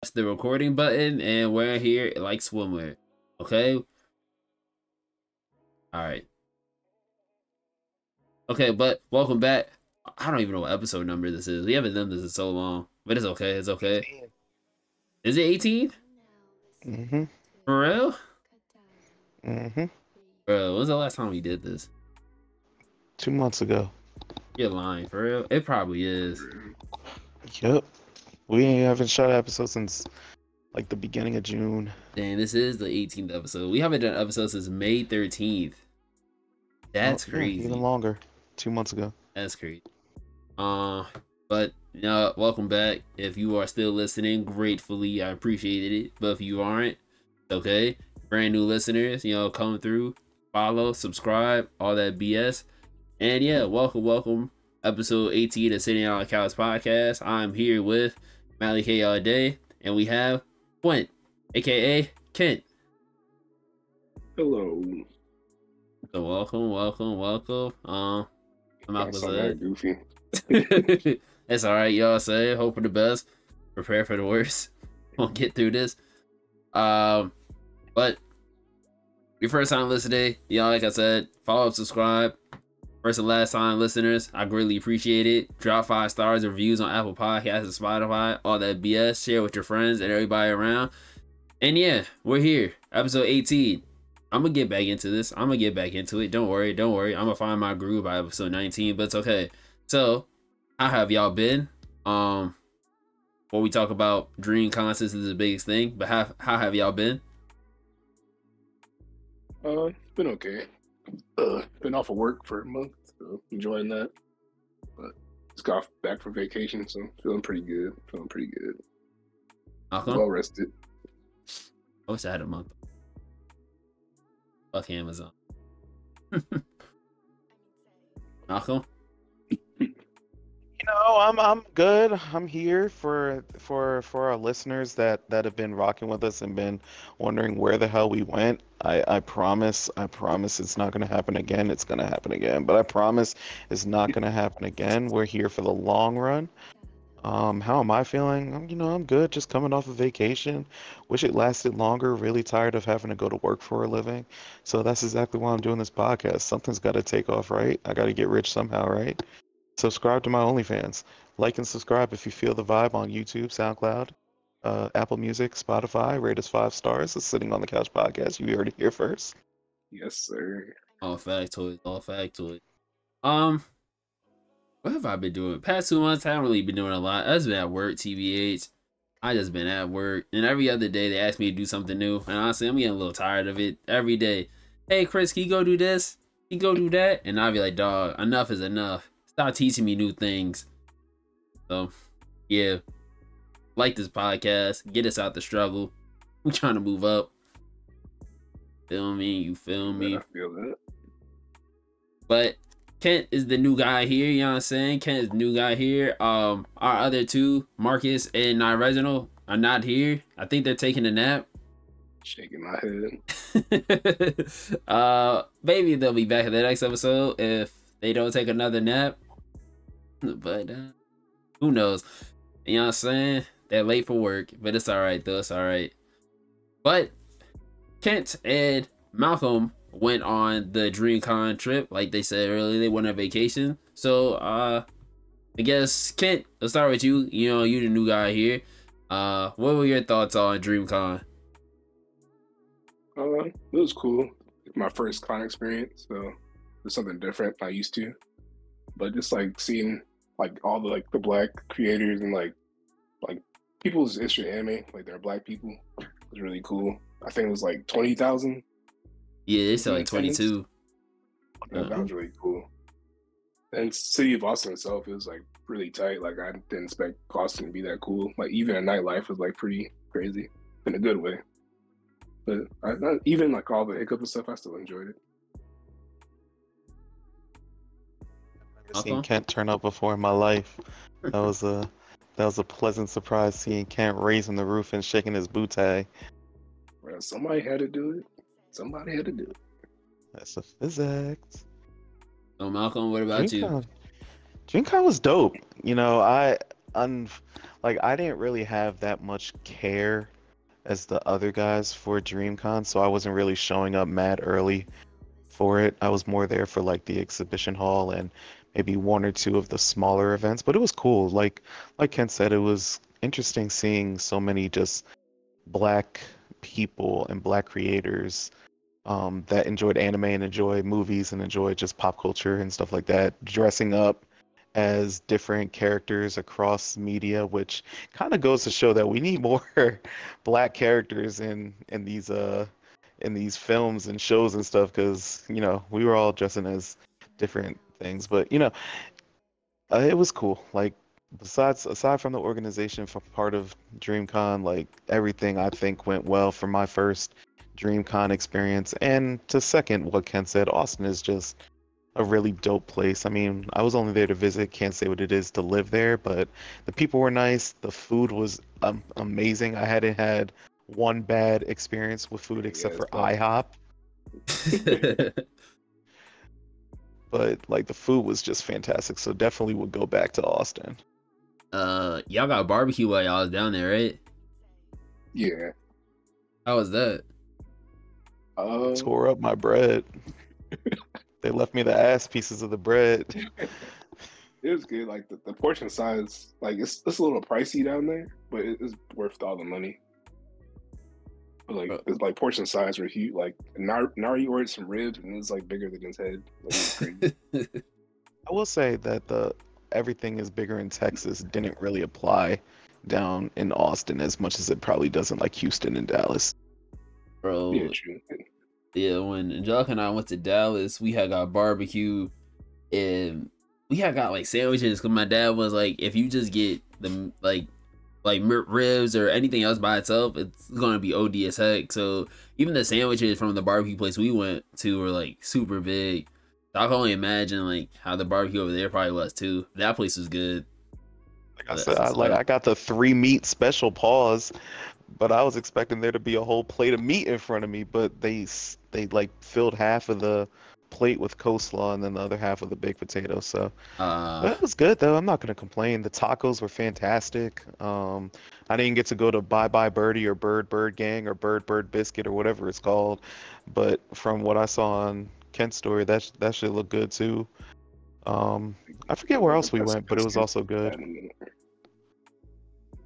That's the recording button, and we're here like swimwear. Okay. All right. Okay, but welcome back. I don't even know what episode number this is. We haven't done this in so long, but it's okay. It's okay. Is it 18? Mm-hmm. For real? Mm-hmm. Bro, when's the last time we did this? Two months ago. You're lying. For real? It probably is. Yep. We haven't shot an episode since like the beginning of June. Dang, this is the 18th episode. We haven't done an episode since May 13th. That's Oh, crazy. even longer. Two months ago. That's crazy. Uh, but you know, welcome back. If you are still listening, gratefully, I appreciated it. But if you aren't, okay. Brand new listeners, you know, come through, follow, subscribe, all that BS. And yeah, welcome, welcome. Episode 18 of Sitting on the Couch podcast. I'm here with Mally K all day, and we have Quint, aka Kent. Hello. So welcome, welcome, welcome. Um, I'm out That's not goofy. it's all right, y'all. Say hope for the best, prepare for the worst. We'll get through this. Um, but your first time listening, y'all, like I said, follow, up, subscribe. First and last time listeners, I greatly appreciate it. Drop five stars reviews on Apple Podcasts and Spotify, all that BS. Share with your friends and everybody around. And yeah, we're here, episode 18. I'm gonna get back into this. I'm gonna get back into it. Don't worry, don't worry. I'm gonna find my groove by episode 19, but it's okay. So, how have y'all been? Um, before we talk about dream concerts is the biggest thing, but how how have y'all been? Uh, it's been okay. Uh, been off of work for a month, so enjoying that. But just got back from vacation, so feeling pretty good. Feeling pretty good. Malcolm, Well rested. I wish I had a month. Fuck Amazon. Malcolm, You know, I'm I'm good. I'm here for for for our listeners that that have been rocking with us and been wondering where the hell we went. I I promise, I promise it's not going to happen again. It's going to happen again, but I promise it's not going to happen again. We're here for the long run. Um, how am I feeling? Um, You know, I'm good. Just coming off a vacation. Wish it lasted longer. Really tired of having to go to work for a living. So that's exactly why I'm doing this podcast. Something's got to take off, right? I got to get rich somehow, right? subscribe to my OnlyFans. Like and subscribe if you feel the vibe on YouTube, SoundCloud, uh, Apple Music, Spotify. Rate us five stars. It's Sitting on the Couch podcast. You heard it here first. Yes, sir. all factoid, all factoid. Um, what have I been doing? Past two months, I haven't really been doing a lot. I've just been at work, TBH. I just been at work, and every other day they ask me to do something new. And honestly, I'm getting a little tired of it. Every day, hey Chris, can you go do this? Can you go do that? And I'll be like, dog, enough is enough. Stop teaching me new things. So, yeah, like this podcast, get us out the struggle. We trying to move up. Feel me? You feel me? I feel that. But Kent is the new guy here, you know what I'm saying? Kent is the new guy here. Um our other two, Marcus and not Reginald, are not here. I think they're taking a nap. Shaking my head. uh maybe they'll be back in the next episode if they don't take another nap. But uh, who knows? You know what I'm saying? They're late for work, but it's alright though, it's alright. But Kent and Malcolm went on the DreamCon trip, like they said earlier. They went on vacation. So uh I guess Kent, let's start with you. You know, you the new guy here. Uh what were your thoughts on DreamCon? Uh, it was cool. My first con experience, so it's something different I used to. But just like seeing like all the like the black creators and like like people's history anime, like they're black people, It was really cool. I think it was like twenty thousand. Yeah, they said like Attendance? 22. That, that was really cool. And City of Austin itself is like really tight. Like I didn't expect Austin to be that cool. Like even at nightlife was like pretty crazy in a good way. But I, not, even like all the hiccup and stuff, I still enjoyed it. Never seen Uh-huh. Kent turn up before in my life. That was a that was a pleasant surprise seeing Kent raising the roof and shaking his bootay. Well, somebody had to do it. Somebody had to do it. That's a physics. So Malcolm, what about you? DreamCon, DreamCon was dope. You know, I un like I didn't really have that much care as the other guys for DreamCon, so I wasn't really showing up mad early for it. I was more there for like the exhibition hall and maybe one or two of the smaller events, but it was cool. Like like Ken said, it was interesting seeing so many just black people and black creators um, that enjoyed anime and enjoy movies and enjoy just pop culture and stuff like that, dressing up as different characters across media, which kind of goes to show that we need more black characters in in these uh in these films and shows and stuff because you know we were all dressing as different things, but you know uh, it was cool. Like besides aside from the organization for part of DreamCon, like everything I think went well for my first DreamCon experience. And to second what Ken said, Austin is just a really dope place. I mean, I was only there to visit, can't say what it is to live there, but the people were nice. The food was um, amazing. I hadn't had one bad experience with food except Yeah, for it's IHOP, but like the food was just fantastic. So definitely would go back to Austin. uh, y'all got barbecue while y'all was down there, right? Yeah. How was that? Uh, Tore up my bread. they left me the ass pieces of the bread. it was good. Like the, the portion size, like it's it's a little pricey down there, but it, it's worth all the money. But like Uh. it's like portion size were huge. Like Nar- Nari ordered some ribs and it was like bigger than his head. Like, crazy. I will say that the everything is bigger in Texas didn't really apply down in Austin as much as it probably doesn't like Houston and Dallas. Bro, yeah, true. Yeah, when Angelica and I went to Dallas, we had got barbecue and we had got like sandwiches because my dad was like, if you just get the like like ribs or anything else by itself, it's gonna be OD as heck. So even the sandwiches from the barbecue place we went to were like super big. So I can only imagine like how the barbecue over there probably was too. That place was good. Like I said, I, like. I got the three meat special pause, but I was expecting there to be a whole plate of meat in front of me, but they they like filled half of the plate with coleslaw and then the other half of the baked potato. So Uh, But it was good though. I'm not gonna complain. The tacos were fantastic. Um, I didn't get to go to Bye Bye Birdie or Bird Bird Gang or Bird Bird Biscuit or whatever it's called, but from what I saw on Kent's story, that that should look good too. Um, I forget where else we went, but it was also good.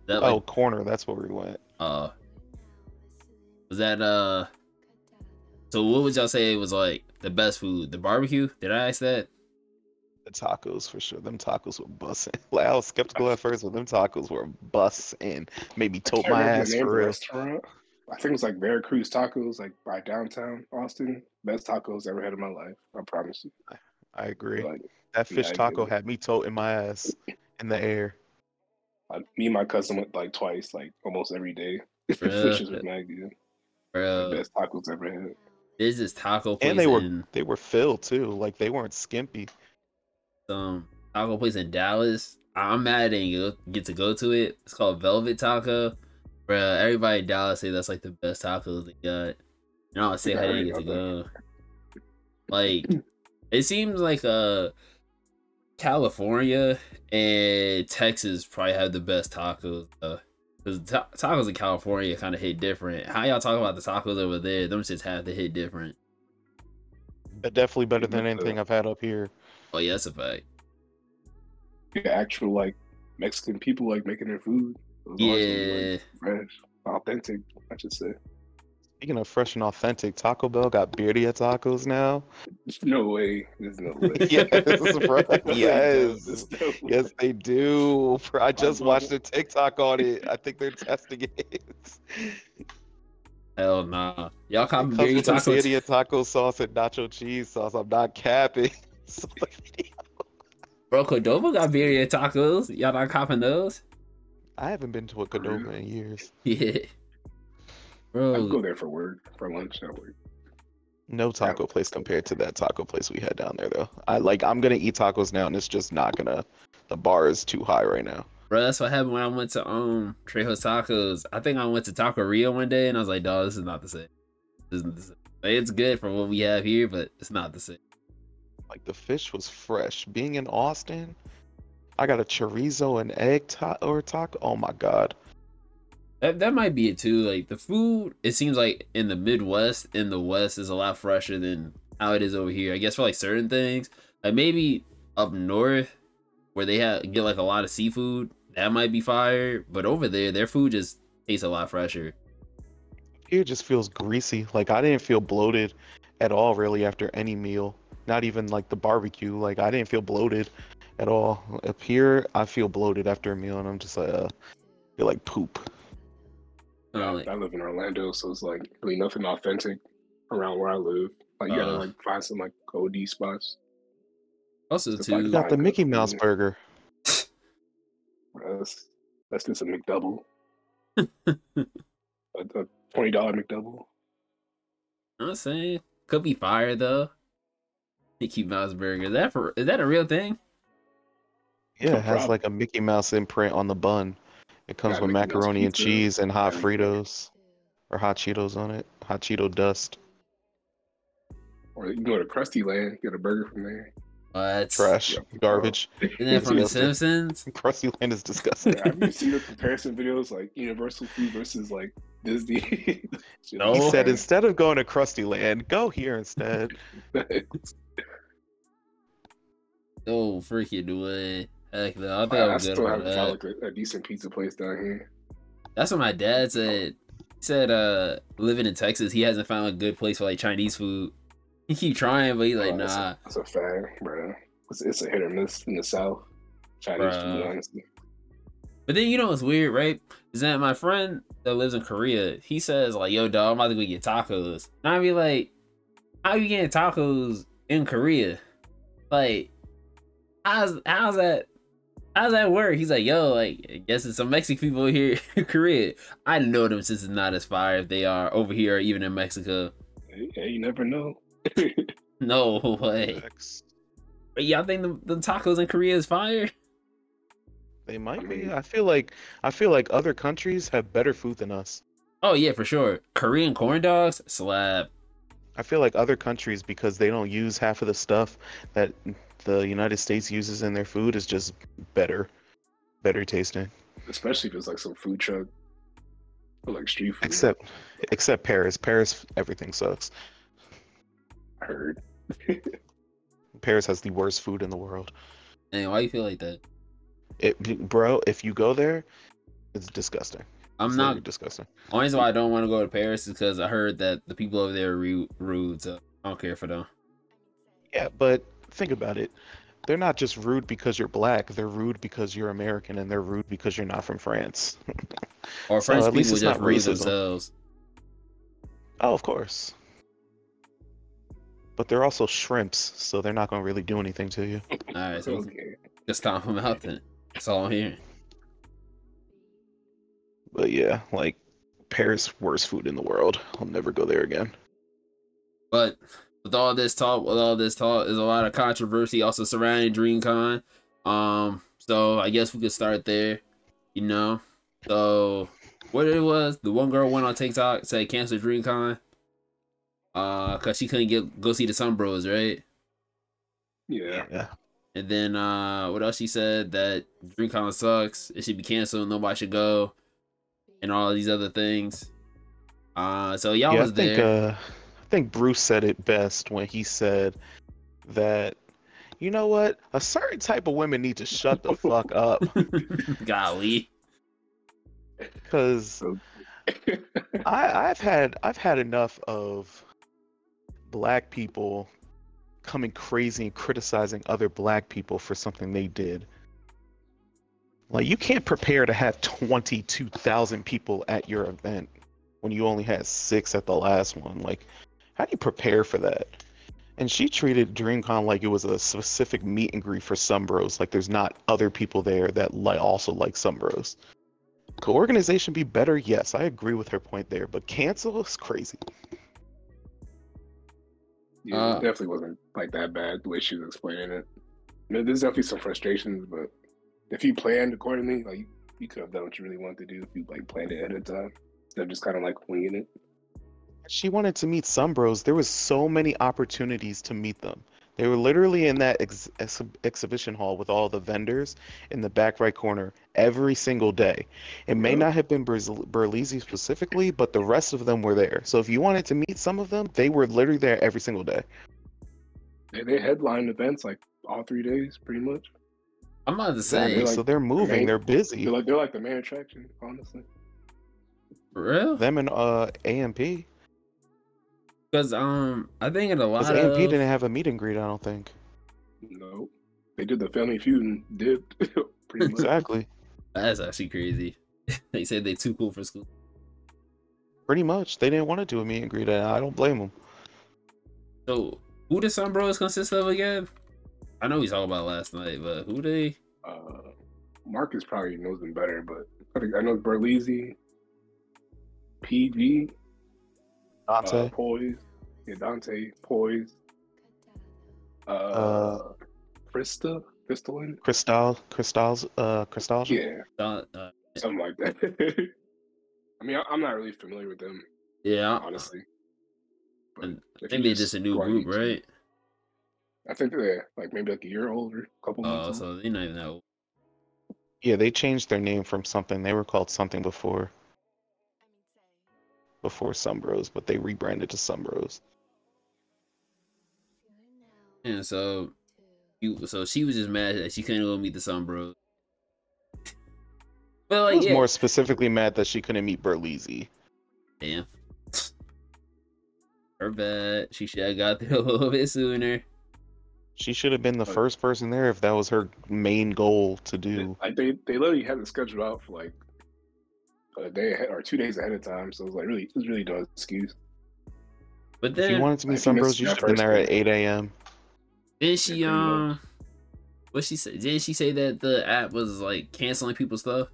that Oh, corner. That's where we went. uh was that uh so what would y'all say it was like the best food the barbecue did i ask that The tacos for sure. Them tacos were bussing. Like I was skeptical at first, but them tacos were bussing. Made me I tote my ass for of real. restaurant. I think it was like Veracruz Tacos, like by downtown Austin. Best tacos I ever had in my life. I promise you. I agree. Like, That fish I taco had me toting my ass in the air. like me and my cousin went like twice, like almost every day. Bruh. Fishes was mad good. bro Best tacos I ever had. There's this taco place And they were in they were filled too. Like they weren't skimpy. um taco place in dallas i'm mad i didn't get to go to it it's called velvet taco bro everybody in dallas say that's like the best tacos they got and i i Yeah, I didn't get to go like it seems like uh California and Texas probably have the best tacos. Because ta- tacos in California kind of hit different. How y'all talk about the tacos over there? Them just have to hit different. But definitely better than anything I've had up here. Oh yeah, that's a fact. Yeah, actual like Mexican people like making their food. It was awesome, Yeah, like, fresh, authentic. I should say. Speaking of fresh and authentic, Taco Bell got birria tacos now. No way. There's no way. Yes, bro. Yes. There's no way. Yes, they do. Bro, I just love watched it. a TikTok on it. I think they're testing it. hell nah. Y'all call It me comes birria tacos. birria taco sauce and nacho cheese sauce. I'm not capping. Bro, Cordova got birria tacos. Y'all not copping those? I haven't been to a Cordova in years. Yeah. I go there for work, for lunch at work. No taco place compared to that taco place we had down there though. I like I'm gonna eat tacos now and it's just not gonna the bar is too high right now. bro, that's what happened when I went to um Trejo's Tacos. I think I went to Taco Rio one day and I was like, dog, this is not the same. This isn't the same. It's good for what we have here, but it's not the same. Like the fish was fresh. Being in Austin, I got a chorizo and egg ta- or taco. Oh my god. That that might be it too. Like the food, it seems like in the Midwest, in the West, is a lot fresher than how it is over here. I guess for like certain things, like maybe up north where they have get like a lot of seafood, that might be fire. But over there, their food just tastes a lot fresher. It just feels greasy. Like I didn't feel bloated at all really after any meal. Not even like the barbecue. Like I didn't feel bloated at all. Up here, I feel bloated after a meal, and I'm just like, uh, feel like poop. Uh, I, like, I live in Orlando, so it's like really nothing authentic around where I live. Like you gotta Uh. like find some like OD spots. also It's too, got the Mickey Mouse food. burger. That's that's just a McDouble. a, a twenty dollar McDouble. I'm saying could be fire though. Mickey Mouse burger. Is that for? Is that a real thing? Yeah, it has like a Mickey Mouse imprint on the bun. It comes with macaroni and cheese and hot. Fritos or hot Cheetos on it. Hot Cheeto dust. Or you can go to Krusty Land, get a burger from there. What? Trash. Yeah. Garbage. Isn't that from The Simpsons? Krusty Land is disgusting. Have you seen the comparison videos like Universal Food versus like Disney? Shit, No. He said instead of going to Krusty Land, go here instead. Oh, freaking way. Heck no. I think I, I still haven't that. found like a, a decent pizza place down here. That's what my dad said. He said, uh, living in Texas, he hasn't found a good place for like Chinese food. He keep trying, but he's like, Oh, that's nah. a, that's a fact, bro. It's, it's a hit or miss in the South. Chinese food, honestly. But then you know what's weird, right? Is that my friend that lives in Korea, he says like, "Yo, dog, I'm about to go get tacos." And I be like, "How you getting tacos in Korea? Like, how's how's that? How's that work?" He's like, "Yo, like, I guess it's some Mexican people here in Korea. I know them since it's not as fire if they are over here or even in Mexico. Yeah, you never know. No way. But y'all think the, the tacos in Korea is fire? They might I be. I feel like I feel like other countries have better food than us. Oh yeah, for sure. Korean corn dogs slap. I feel like other countries because they don't use half of the stuff that the United States uses in their food is just better, better tasting. Especially if it's like some food truck or like street food. Except, except Paris. Paris, everything sucks. I heard. Paris has the worst food in the world. Dang, why do you feel like that? It, bro, if you go there, it's disgusting. I'm It's not disgusting. Only reason why I don't want to go to Paris is because I heard that the people over there are rude, rude. So I don't care for them. Yeah, but think about it. They're not just rude because you're black. They're rude because you're American, and they're rude because you're not from France. Or So, French at least people it's just not rude racism. themselves. Oh, of course. But they're also shrimps, so they're not gonna really do anything to you. All right, so Okay. just stomp them out then. That's all I'm hearing. But yeah, like Paris, worst food in the world. I'll never go there again. But with all this talk, with all this talk, there's a lot of controversy also surrounding DreamCon. Um, so I guess we could start there. You know, so what it was, the one girl went on TikTok said cancel DreamCon. Uh, cause she couldn't get go see the Sun Bros, right? Yeah. Yeah. And then uh what else she said that DreamCon sucks, it should be canceled, nobody should go, and all these other things. Uh so y'all yeah, I was think there. uh I think Bruce said it best when he said that you know what? A certain type of women need to shut the fuck up. Golly. Cause I, I've had I've had enough of black people coming crazy and criticizing other black people for something they did. Like you can't prepare to have twenty two thousand people at your event when you only had six at the last one. Like, how do you prepare for that? And she treated DreamCon like it was a specific meet and greet for Sunbros. Like there's not other people there that like also like Sunbros. Could organization be better? Yes, I agree with her point there, but cancel is crazy. Yeah, Uh, it definitely wasn't like that bad the way she was explaining it. You know, there's definitely some frustrations, but if you planned accordingly, like you could have done what you really wanted to do if you like planned it ahead of time instead of just kind of like winging it. She wanted to meet some bros, There was so many opportunities to meet them. They were literally in that ex- ex- exhibition hall with all the vendors in the back right corner every single day. It may not have been Berz- Berleezy specifically, but the rest of them were there. So if you wanted to meet some of them, they were literally there every single day. They, they headline events like all three days, pretty much. I'm about to Exactly. say, like so they're moving. main- They're busy. They're like they're like the main attraction, honestly. for real? Them and uh AMP. Because um, I think in a lot Because of AMP didn't have a meet and greet. I don't think. No, they did the Family Feud and dipped. pretty much. Exactly. that's actually crazy. they said they too cool for school. Pretty much. They didn't want to do a meet and greet, and I don't blame them. So who the Sun Bros consist of again? I know we talked about last night, but who they? Uh, Marcus probably knows them better, but I I know Berleezy, PG, uh, Dante. Poise, yeah, Dante, Poise, uh, Uh, Krista, Crystalline, Cristal, Cristals, uh, Cristal. yeah, Uh, uh, something like that. I mean, I, I'm not really familiar with them, yeah, honestly. But I think they're just a new group, YouTube- right? I think they're like maybe like a year old or a couple Oh, months. so they're not even that old. Yeah, they changed their name from something. They were called something before. Before Sunbros, but they rebranded to Sunbros. And so you, so she was just mad that she couldn't go meet the Sun Bros. But I like, was yeah, more specifically mad that she couldn't meet Berleezy. damn, her bad. She should have got there a little bit sooner. She should have been the first person there if that was her main goal to do. Like they, they literally had it scheduled out for like a day ahead or two days ahead of time. So it was like really, it was really no excuse. But If then, you wanted to meet some think it's Sunbros, you that should have been there at 8 a.m. Did she pretty um what she say? Did she say that the app was like canceling people's stuff?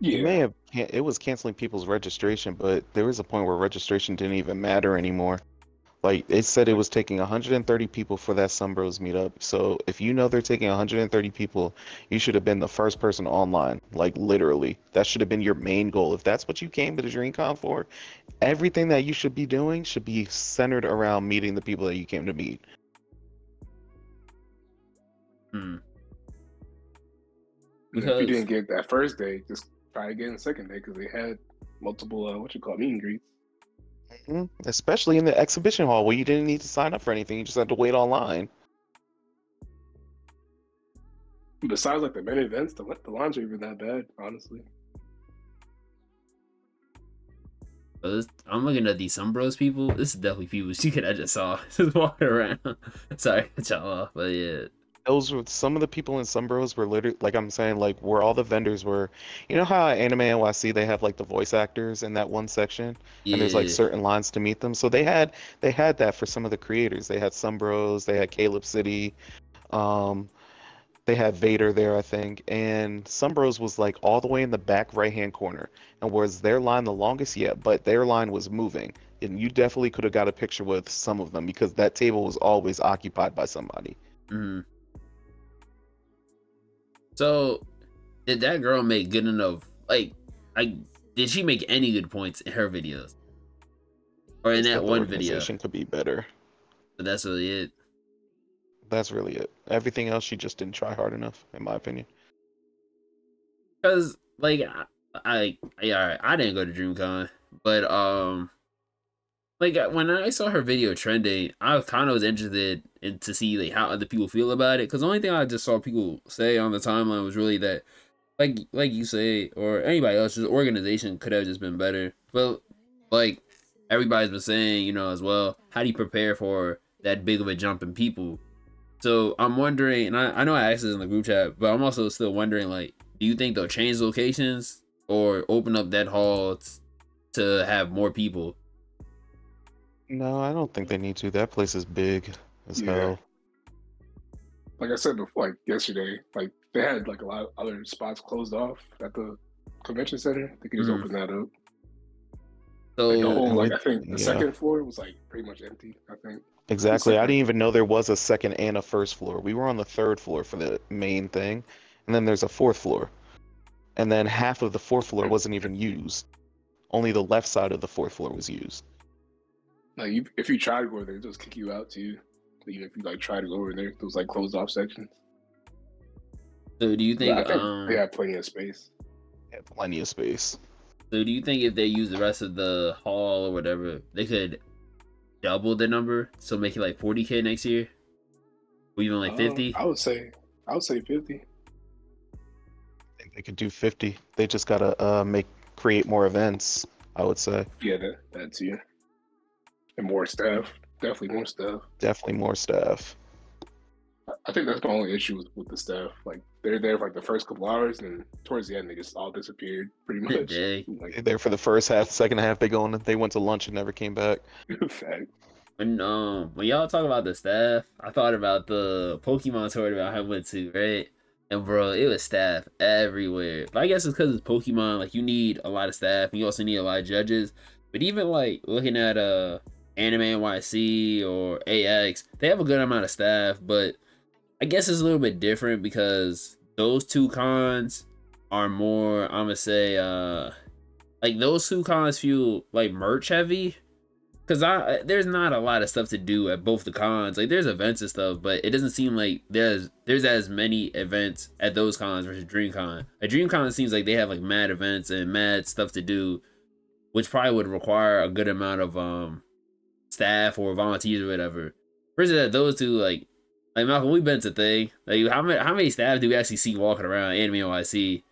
Yeah. It may Yeah, have it was canceling people's registration, but there was a point where registration didn't even matter anymore. Like it said it was taking 130 people for that Sunbros meetup. So if you know they're taking 130 people, you should have been the first person online. Like literally. That should have been your main goal. If that's what you came to the DreamCon for, everything that you should be doing should be centered around meeting the people that you came to meet. Hmm. And if you didn't get that first day, just try again the second day because they had multiple uh, what you call meet and greets. Mhm. Especially in the exhibition hall where you didn't need to sign up for anything. You just had to wait online. Besides like the main events, the the lines are even that bad, honestly. I'm looking at these Sun Bros people. This is definitely people she could I just saw just walking around. Sorry, cut y'all off, but yeah. Those were some of the people in Sunbros were literally like I'm saying like where all the vendors were. You know how Anime NYC they have like the voice actors in that one section, Yeah. and there's like certain lines to meet them. So they had they had that for some of the creators. They had Sunbros, they had Caleb City, um, they had Vader there I think, and Sunbros was like all the way in the back right hand corner. And was their line the longest yet? But their line was moving. And you definitely could have got a picture with some of them because that table was always occupied by somebody. Mhm. So, did that girl make good enough? Like, I did she make any good points in her videos, or in that one video? could be better. But that's really it. That's really it. Everything else, she just didn't try hard enough, in my opinion. Cause like I, I, I, alright, I didn't go to DreamCon, but um, like when I saw her video trending, I kind of was interested in to see like how other people feel about it. Cause the only thing I just saw people say on the timeline was really that, like, like you say, or anybody else, just organization could have just been better. But like everybody's been saying, you know, as well, how do you prepare for that big of a jump in people? So I'm wondering, and I, I know I asked this in the group chat, but I'm also still wondering, like, do you think they'll change locations or open up that hall to have more people? No, I don't think they need to. That place is big as Yeah. hell. Like I said before, like yesterday, like they had like a lot of other spots closed off at the convention center. They could just Mhm. open that up. So Like the whole, like I think the yeah. second floor was like pretty much empty. I think. Exactly. I didn't even know there was a second and a first floor. We were on the third floor for the main thing, and then there's a fourth floor. And then half of the fourth floor wasn't even used. Only the left side of the fourth floor was used. Like you, if you try to go over there, they just kick you out too. Even if you like try to go over there, those like closed off sections. So do you think? But I think um, they have plenty of space. Yeah, plenty of space. So do you think if they use the rest of the hall or whatever, they could double the number, so make it like 40k next year, or even like Uh, 50? I would say, I would say fifty. I think they could do 50. They just gotta uh, make create more events. I would say Yeah, that that too. And more staff, definitely more staff. definitely more staff. I- I think that's the only issue with, with the staff. Like they're there for like the first couple hours, and towards the end they just all disappeared pretty much. Dang. Like They're there for the first half. Second half, they go on. They went to lunch and never came back. fact. When um when y'all talk about the staff, I thought about the Pokemon tournament I went to, right? And bro, it was staff everywhere. But I guess it's because it's Pokemon. Like you need a lot of staff, and you also need a lot of judges. But even like looking at uh Anime NYC or AX, they have a good amount of staff. But I guess it's a little bit different because those two cons are more. I'm gonna say uh like those two cons feel like merch heavy Cause I there's not a lot of stuff to do at both the cons. Like there's events and stuff, but it doesn't seem like there's there's as many events at those cons versus DreamCon. A DreamCon seems like they have like mad events and mad stuff to do, which probably would require a good amount of um staff or volunteers or whatever. Versus at those two, like like Malcolm, we've been to thing. Like how many how many staff do we actually see walking around Anime NYC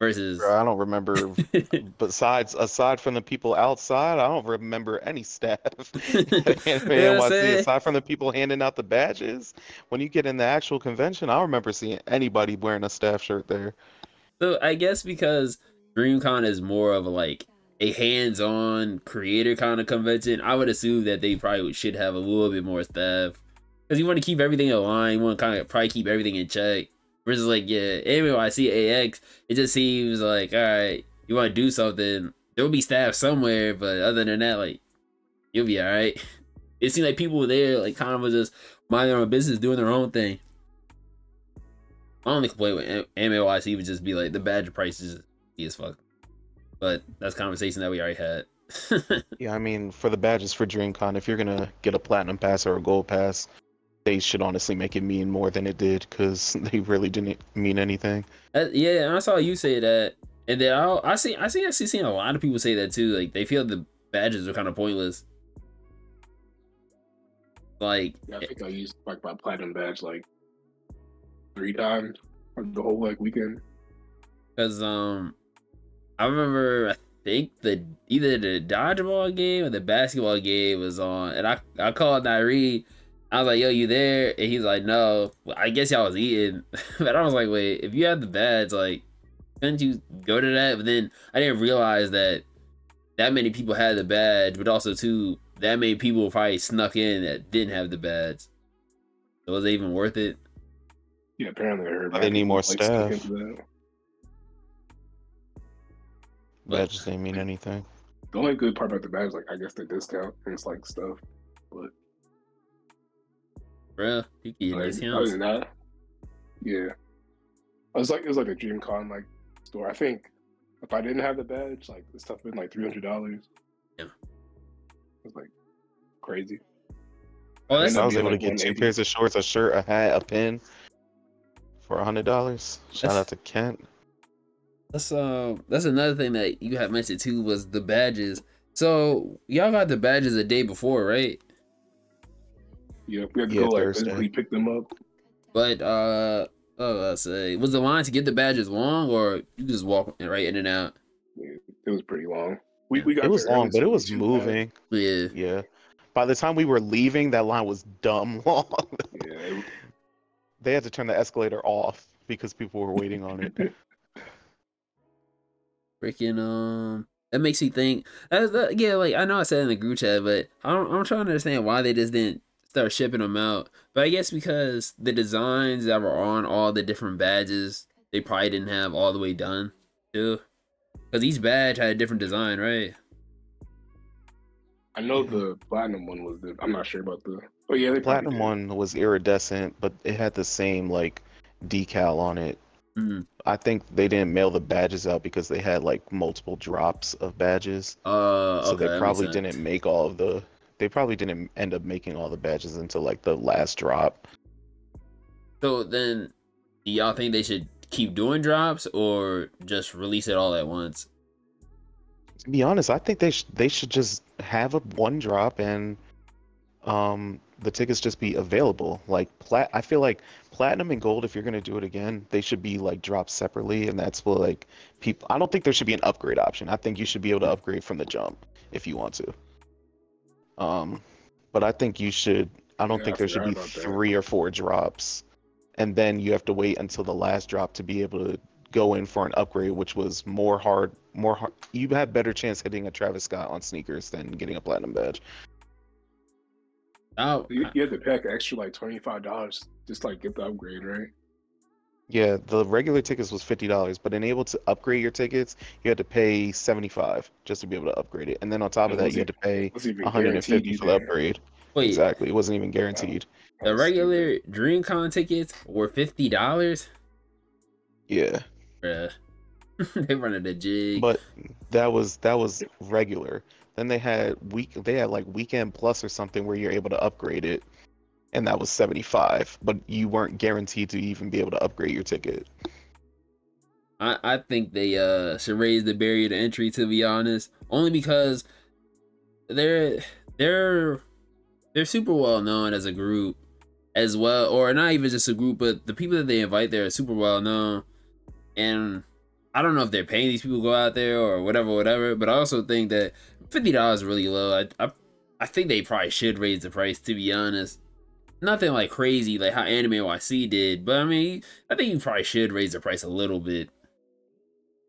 versus Bro, I don't remember. besides, aside from the people outside, I don't remember any staff. at Anime You know NYC, aside from the people handing out the badges, when you get in the actual convention, I don't remember seeing anybody wearing a staff shirt there. So I guess because DreamCon is more of a like a hands-on creator kind of convention, I would assume that they probably should have a little bit more staff because you want to keep everything aligned. You want to kind of probably keep everything in check. Versus like yeah, see AX, it just seems like all right, you want to do something, there will be staff somewhere, but other than that, like you'll be all right. It seemed like people were there, like kind of was just minding their own business, doing their own thing. My only complaint with MLYC would just be like the badge prices is fuck. But that's a conversation that we already had. Yeah, I mean, for the badges for DreamCon, if you're gonna get a platinum pass or a gold pass, they should honestly make it mean more than it did because they really didn't mean anything. Uh, yeah, and I saw you say that, and then I I see I see I see seen a lot of people say that too. Like they feel the badges are kind of pointless. Like Yeah, I think I used like my platinum badge like three times like the whole like weekend. Cause um, I remember I think the either the dodgeball game or the basketball game was on, and I I called Nairi. I was like, "Yo, you there?" And he's like, "No." Well, I guess y'all was eating, but I was like, "Wait, if you had the badge, like, couldn't you go to that?" But then I didn't realize that that many people had the badge, but also too that many people probably snuck in that didn't have the badge. So was it even worth it? Yeah, apparently I heard. But they need more like, staff. Into that. just didn't mean anything. The only good part about the badge, like I guess the discount and it's like stuff. But Bruh, you can get like, other than that, yeah, it was like it was like a DreamCon like store. I think if I didn't have the badge, like the stuff been like three hundred dollars. Yeah. it's like crazy. Oh, that's I was able to get two pairs of shorts, a shirt, a hat, a pin for a hundred dollars. Shout That's- out to Kent. That's um that's another thing that you had mentioned too was the badges. So y'all got the badges a day before, right? Yeah, we had to Yeah, go like Thursday. physically pick them up. But uh oh I say was the line to get the badges long or you just walk right in and out? Yeah, it was pretty long. We we got It was long, but it was too bad. moving. Yeah. Yeah. By the time we were leaving, that line was dumb long. Yeah, it- they had to turn the escalator off because people were waiting on it. Freaking um that makes me think uh, that- yeah, like I know I said in the group chat, but I'm I'm trying to understand why they just didn't start shipping them out. But I guess because the designs that were on all the different badges, they probably didn't have all the way done too. Because each badge had a different design, right? I know the platinum one was the. I'm not sure about the. Oh yeah, the Platinum one was iridescent, but it had the same like decal on it. Mm. I think they didn't mail the badges out because they had like multiple drops of badges. Uh, So okay, they probably didn't make all of the they probably didn't end up making all the badges until like the last drop. So then, do y'all think they should keep doing drops or just release it all at once? To be honest, I think they sh- they should just have a one drop and um the tickets just be available. Like plat, I feel like platinum and gold. If you're gonna do it again, they should be like dropped separately, and that's what like people. I don't think there should be an upgrade option. I think you should be able to upgrade from the jump if you want to. Um, but I think you should. I don't Yeah, think I there should be about that. three or four drops, and then you have to wait until the last drop to be able to go in for an upgrade, which was more hard. More hard. You had better chance hitting a Travis Scott on sneakers than getting a platinum badge. Oh, You, you had to pay like extra like twenty five dollars just like get the upgrade, right? Yeah, the regular tickets was fifty dollars, but enable to upgrade your tickets, you had to pay seventy five just to be able to upgrade it, and then on top of that, you had to pay one hundred and fifty guaranteed for the upgrade. wait, Exactly, it wasn't even guaranteed. the regular DreamCon tickets were fifty dollars. Yeah, Bruh. they running a jig. but that was that was regular. Then they had week they had like weekend plus or something where you're able to upgrade it, and that was seventy five, but you weren't guaranteed to even be able to upgrade your ticket. I, I think they uh should raise the barrier to entry to be honest. Only because they're they're they're super well known as a group as well or not even just a group but the people that they invite there are super well known and I don't know if they're paying these people to go out there or whatever whatever but I also think that fifty dollars really low I, I I think they probably should raise the price to be honest nothing like crazy like how Anime YC did but I mean I think you probably should raise the price a little bit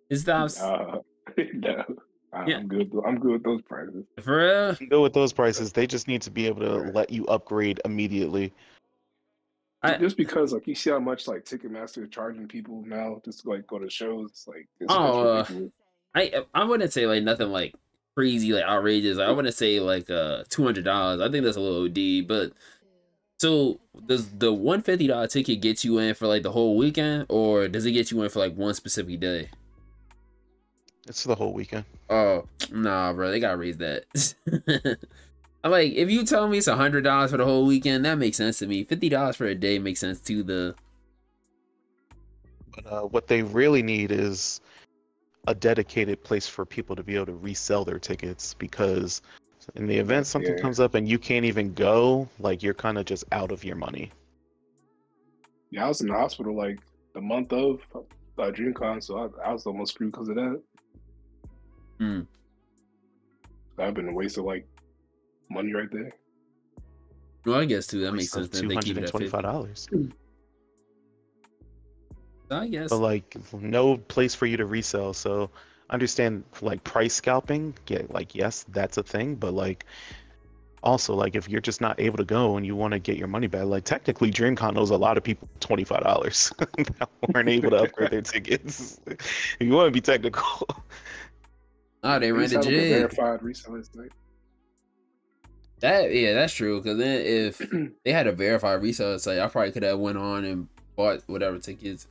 is that Uh, no, I- Yeah. I'm good. I'm good with those prices. for real? Go with those prices. They just need to be able to let you upgrade immediately. I- just because like you see how much like Ticketmaster is charging people now just like go to shows, like Oh, uh. I I wouldn't say like nothing like crazy like outrageous. I wouldn't say like uh two hundred dollars. I think that's a little OD. But so does the one fifty dollar ticket get you in for like the whole weekend, or does it get you in for like one specific day? It's the whole weekend. Oh nah, bro, they gotta raise that. I'm like, if you tell me it's a hundred dollars for the whole weekend, that makes sense to me. Fifty dollars for a day makes sense to the. But uh, what they really need is a dedicated place for people to be able to resell their tickets because in the event something Yeah. comes up and you can't even go, like you're kind of just out of your money. Yeah, I was in the hospital like the month of uh, DreamCon, so I, I was almost screwed because of that. Hmm. I've been wasted like money right there. Well, I guess too. That makes sense. That they keep it at fifty. $225. I guess. But like no place for you to resell. So understand like price scalping. Yeah, like yes, that's a thing. But like also like if you're just not able to go and you want to get your money back, like technically DreamCon owes a lot of people twenty five dollars that weren't able to upgrade their tickets. if you want to be technical. Oh, they ran the have, like, a jig. verified reseller site. That yeah, that's true. Because then if they had a verified reseller site, I probably could have went on and bought whatever tickets.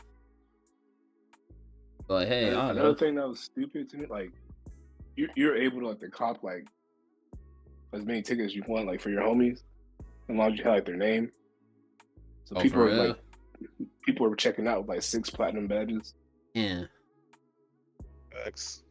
Like, hey, I don't another know. thing that was stupid to me, like you, you're able to like to cop like as many tickets as you want, like for your homies, as long as you have like their name. So Oh, people for are real? like people were checking out with like six platinum badges. Yeah. X.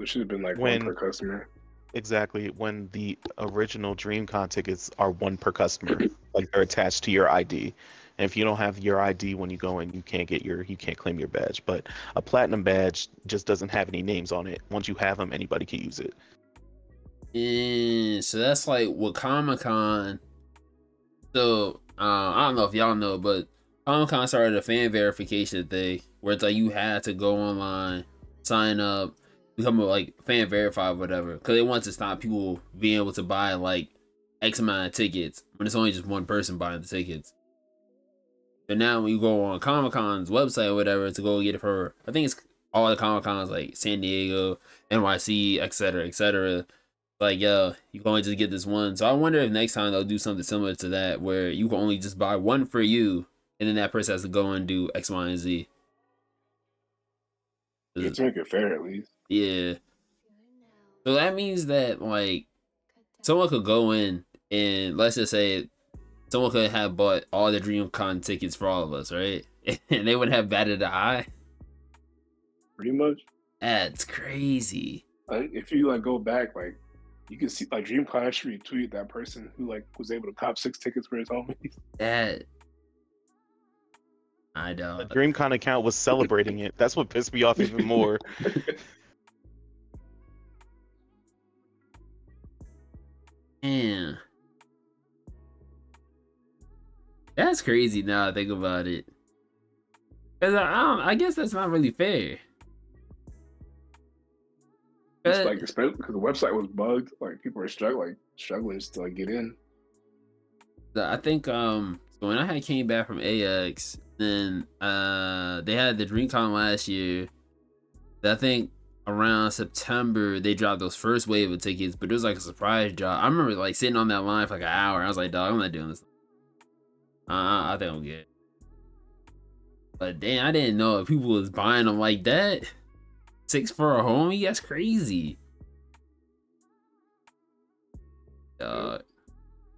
It should have been like When- one per customer. Exactly. When the original DreamCon tickets are one per customer, like they're attached to your ID. And if you don't have your ID when you go in, you can't get your you can't claim your badge. But a platinum badge just doesn't have any names on it. Once you have them, anybody can use it. And so that's like with Comic Con. So uh, I don't know if y'all know, but Comic Con started a fan verification thing where it's like you had to go online, sign up, become a, like fan verified, whatever, because they want to stop people being able to buy like X amount of tickets when it's only just one person buying the tickets. But now when you go on Comic Con's website or whatever to go get it for, I think it's all the Comic Cons like San Diego, NYC, etc., etc like yo you can only just get this one so i wonder if next time they'll do something similar to that where you can only just buy one for you and then that person has to go and do x y and z to make it fair at least. yeah so that means that like someone could go in and let's just say someone could have bought all the DreamCon tickets for all of us, right? And they would have batted an eye. Pretty much. That's crazy. Like, if you like go back, like you can see like DreamCon actually retweeted that person who like was able to cop six tickets for his homies. That I The don't. DreamCon account was celebrating it. That's what pissed me off even more. Man. That's crazy now I think about it. Cause I, don't I guess that's not really fair. It's like especially because the website was bugged. Like people were struggling, like struggling to like get in. I think um so when I had came back from AX, then uh they had the DreamCon last year. I think around September they dropped those first wave of tickets, but it was like a surprise drop. I remember like sitting on that line for like an hour. I was like, dog, I'm not doing this. Uh, I think I'm good. But damn, I didn't know if people was buying them like that. Six for a homie, that's crazy. Uh,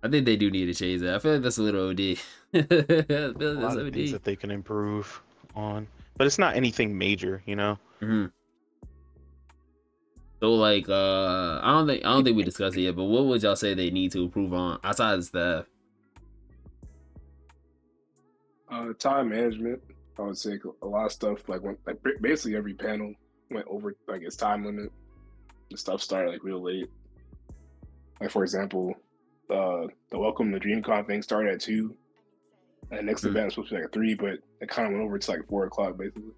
I think they do need to change that. I feel like that's a little OD. I feel like a that's lot of things that they can improve on, but it's not anything major, you know. hmm So like, uh, I don't think I don't think we discussed it yet. But what would y'all say they need to improve on outside of staff? Uh, time management. I would say a lot of stuff like when like basically every panel went over like its time limit. The stuff started like real late. Like for example, uh, the Welcome to DreamCon thing started at two, and next Mhm. event was supposed to be like at three, but it kind of went over to like four o'clock basically.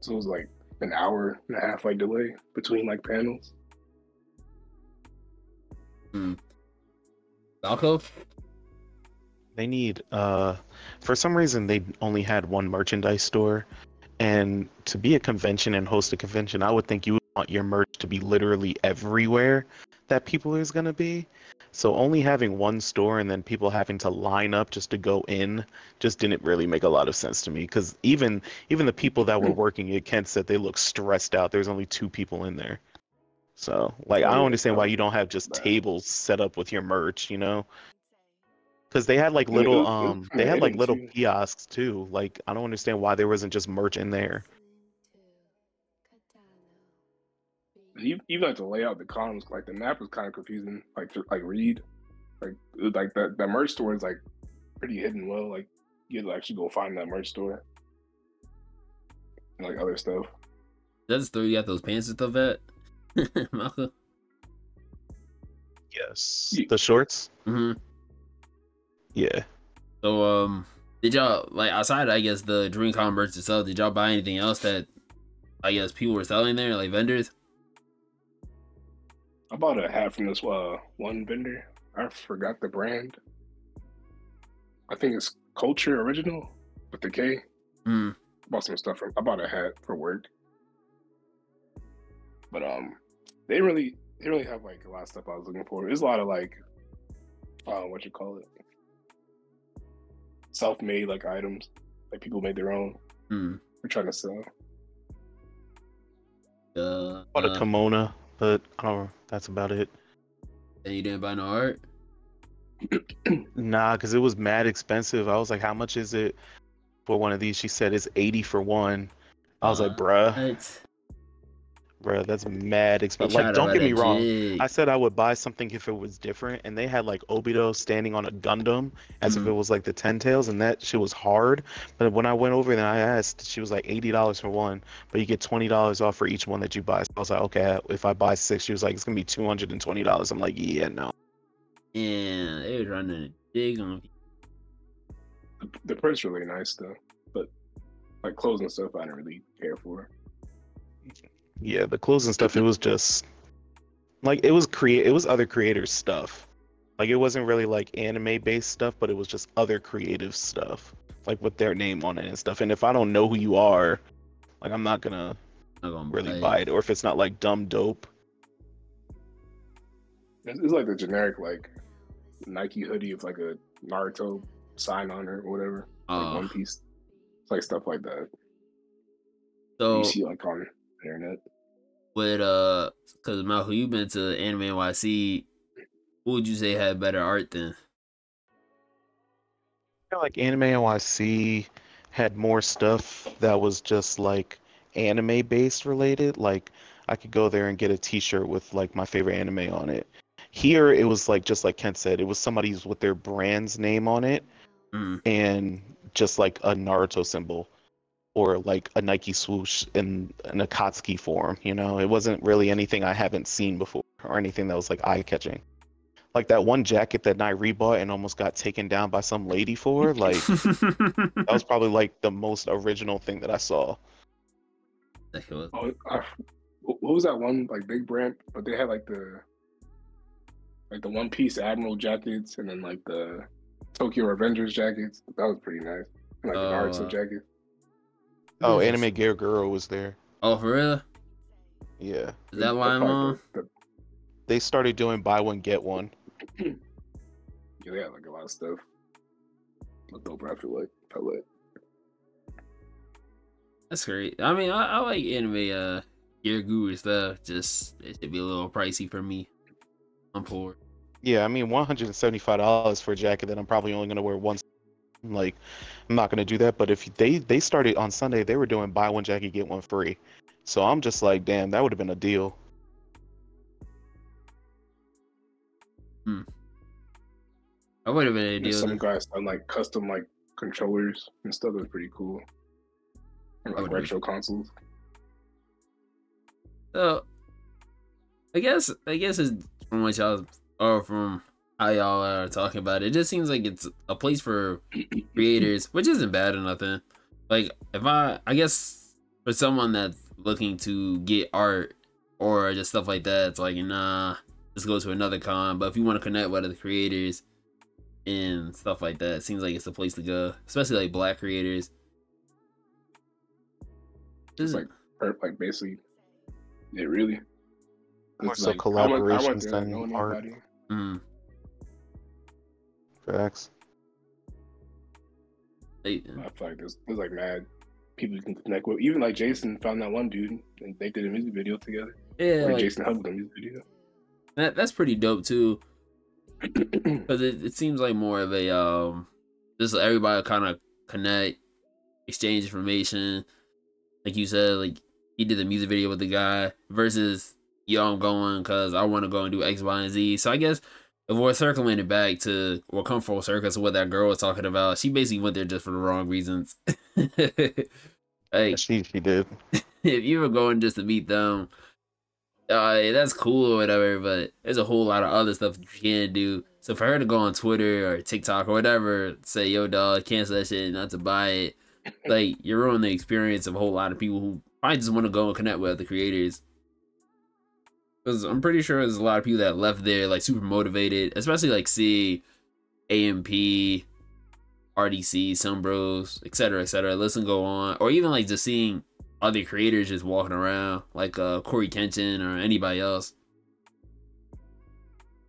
So it was like an hour and a half like delay between like panels. Hmm. Falco? They need uh for some reason they only had one merchandise store and to be a convention and host a convention, I would think you would want your merch to be literally everywhere that people is going to be. So only having one store and then people having to line up just to go in just didn't really make a lot of sense to me cuz even even the people that were working at Kent said they looked stressed out. There's only two people in there. So, like I don't understand why you don't have just tables set up with your merch, you know? Because they had like little, was- was um, they had like little too. kiosks too. Like I don't understand why there wasn't just merch in there. You you like to lay out the columns like the map was kind of confusing like to like read like it like that that merch store is like pretty hidden well like you had to actually go find that merch store and like other stuff That's the store you got those pants and stuff at? Malcolm? Yes. Ye- The shorts. hmm Yeah. So um, did y'all like outside? I guess the DreamCon merch itself. Did y'all buy anything else that I guess people were selling there, like vendors? I bought a hat from this uh one vendor I forgot the brand I think it's Culture Original with the K Hmm. bought some stuff from I bought a hat for work but um they really they really have like a lot of stuff I was looking for there's a lot of like uh what you call it self-made like items like people made their own Hmm. we're trying to sell Uh, Bought a uh, kimono, but I don't. know. That's about it. and you didn't buy no art. Nah, because it was mad expensive. I was like, how much is it for one of these? She said it's eighty for one. I was like, bruh, What? Bruh, that's mad expensive. Like, don't get me wrong. jig. I said I would buy something if it was different, and they had like Obito standing on a Gundam as if Mhm. it was like the Ten Tails, and that shit was hard. But when I went over there and I asked, she was like eighty dollars for one, but you get twenty dollars off for each one that you buy. So I was like, okay, if I buy six, she was like, it's gonna be two hundred and twenty dollars. I'm like, yeah, no. Yeah, they was running a jig on. the, the print's really nice though but like clothes and stuff I didn't really care for Yeah, the clothes and stuff, it was just like it was create it was other creators' stuff. Like it wasn't really like anime based stuff, but it was just other creative stuff. Like with their name on it and stuff. And if I don't know who you are, like I'm not gonna Not gonna really buy it. Or if it's not like dumb dope. It's, it's like the generic like Nike hoodie with like a Naruto sign on it or whatever, like Oh, One Piece. It's like stuff like that so you see like on the internet. with uh, cause Malcolm, you've been to Anime NYC. who would you say had better art then? I feel like Anime NYC had more stuff that was just like anime based related. Like I could go there and get a T-shirt with like my favorite anime on it. Here it was like just like Kent said, it was somebody's with their brand's name on it Mm. and just like a Naruto symbol or like a Nike swoosh in an Akatsuki form. You know, it wasn't really anything I haven't seen before or anything that was like eye catching. Like that one jacket that Nairi bought and almost got taken down by some lady for. Like that was probably like the most original thing that I saw. Oh, I, what was that one like big brand? But they had like the like the One Piece Admiral jackets, and then like the Tokyo Avengers jackets. That was pretty nice. And, like the Oh, Naruto uh, jacket. Oh, Yes. Anime Gear Girl was there. Oh, for real? Yeah. Is that the line part- on? They started doing buy one get one. yeah, they had like a lot of stuff. Looked over. I feel like felt like That's great. I mean, I, I like anime uh gear guru stuff. Just it should be a little pricey for me. I'm poor. Yeah, I mean, one hundred and seventy-five dollars for a jacket that I'm probably only gonna wear once. Like, I'm not gonna do that. But if they they started on Sunday, they were doing buy one jacket get one free. So I'm just like, damn, that would have been a deal. Hmm. I would have been a deal. some then. guys done like custom like controllers and stuff. That's pretty cool. And like would be- retro consoles. So, I guess I guess it's oh, from what y'all or from how y'all are talking about it. It just seems like it's a place for creators, which isn't bad or nothing. Like if I, I guess for someone that's looking to get art or just stuff like that, it's like nah, just go to another con. But if you want to connect with other creators and stuff like that, it seems like it's the place to go, especially like black creators. It's is- like per- like basically, yeah, really. More It's so like, I went- I went collaborations there than art. anybody. mm, Facts. they- I feel like there's, there's like mad people you can connect with. Even like Jason found that one dude and they did a music video together. yeah, like, Jason helped with the music video. that that's pretty dope too. because it, it seems like more of a um just everybody kind of connect exchange information like you said like he did the music video with the guy versus yo i'm going because i want to go and do x y and z so i guess if we're circling it back to or come full circle to what that girl was talking about she basically went there just for the wrong reasons like She she did. if you were going just to meet them, uh, that's cool or whatever. But there's a whole lot of other stuff that you can do. So for her to go on Twitter or TikTok or whatever, say yo dog, cancel that shit, not to buy it, like you're ruining the experience of a whole lot of people who probably just want to go and connect with other creators. Because I'm pretty sure there's a lot of people that left there like super motivated, especially like see AMP, RDC, Some Bros, etc., etc. Listen, go on, or even like just seeing other creators just walking around, like uh Cory Kenshin or anybody else.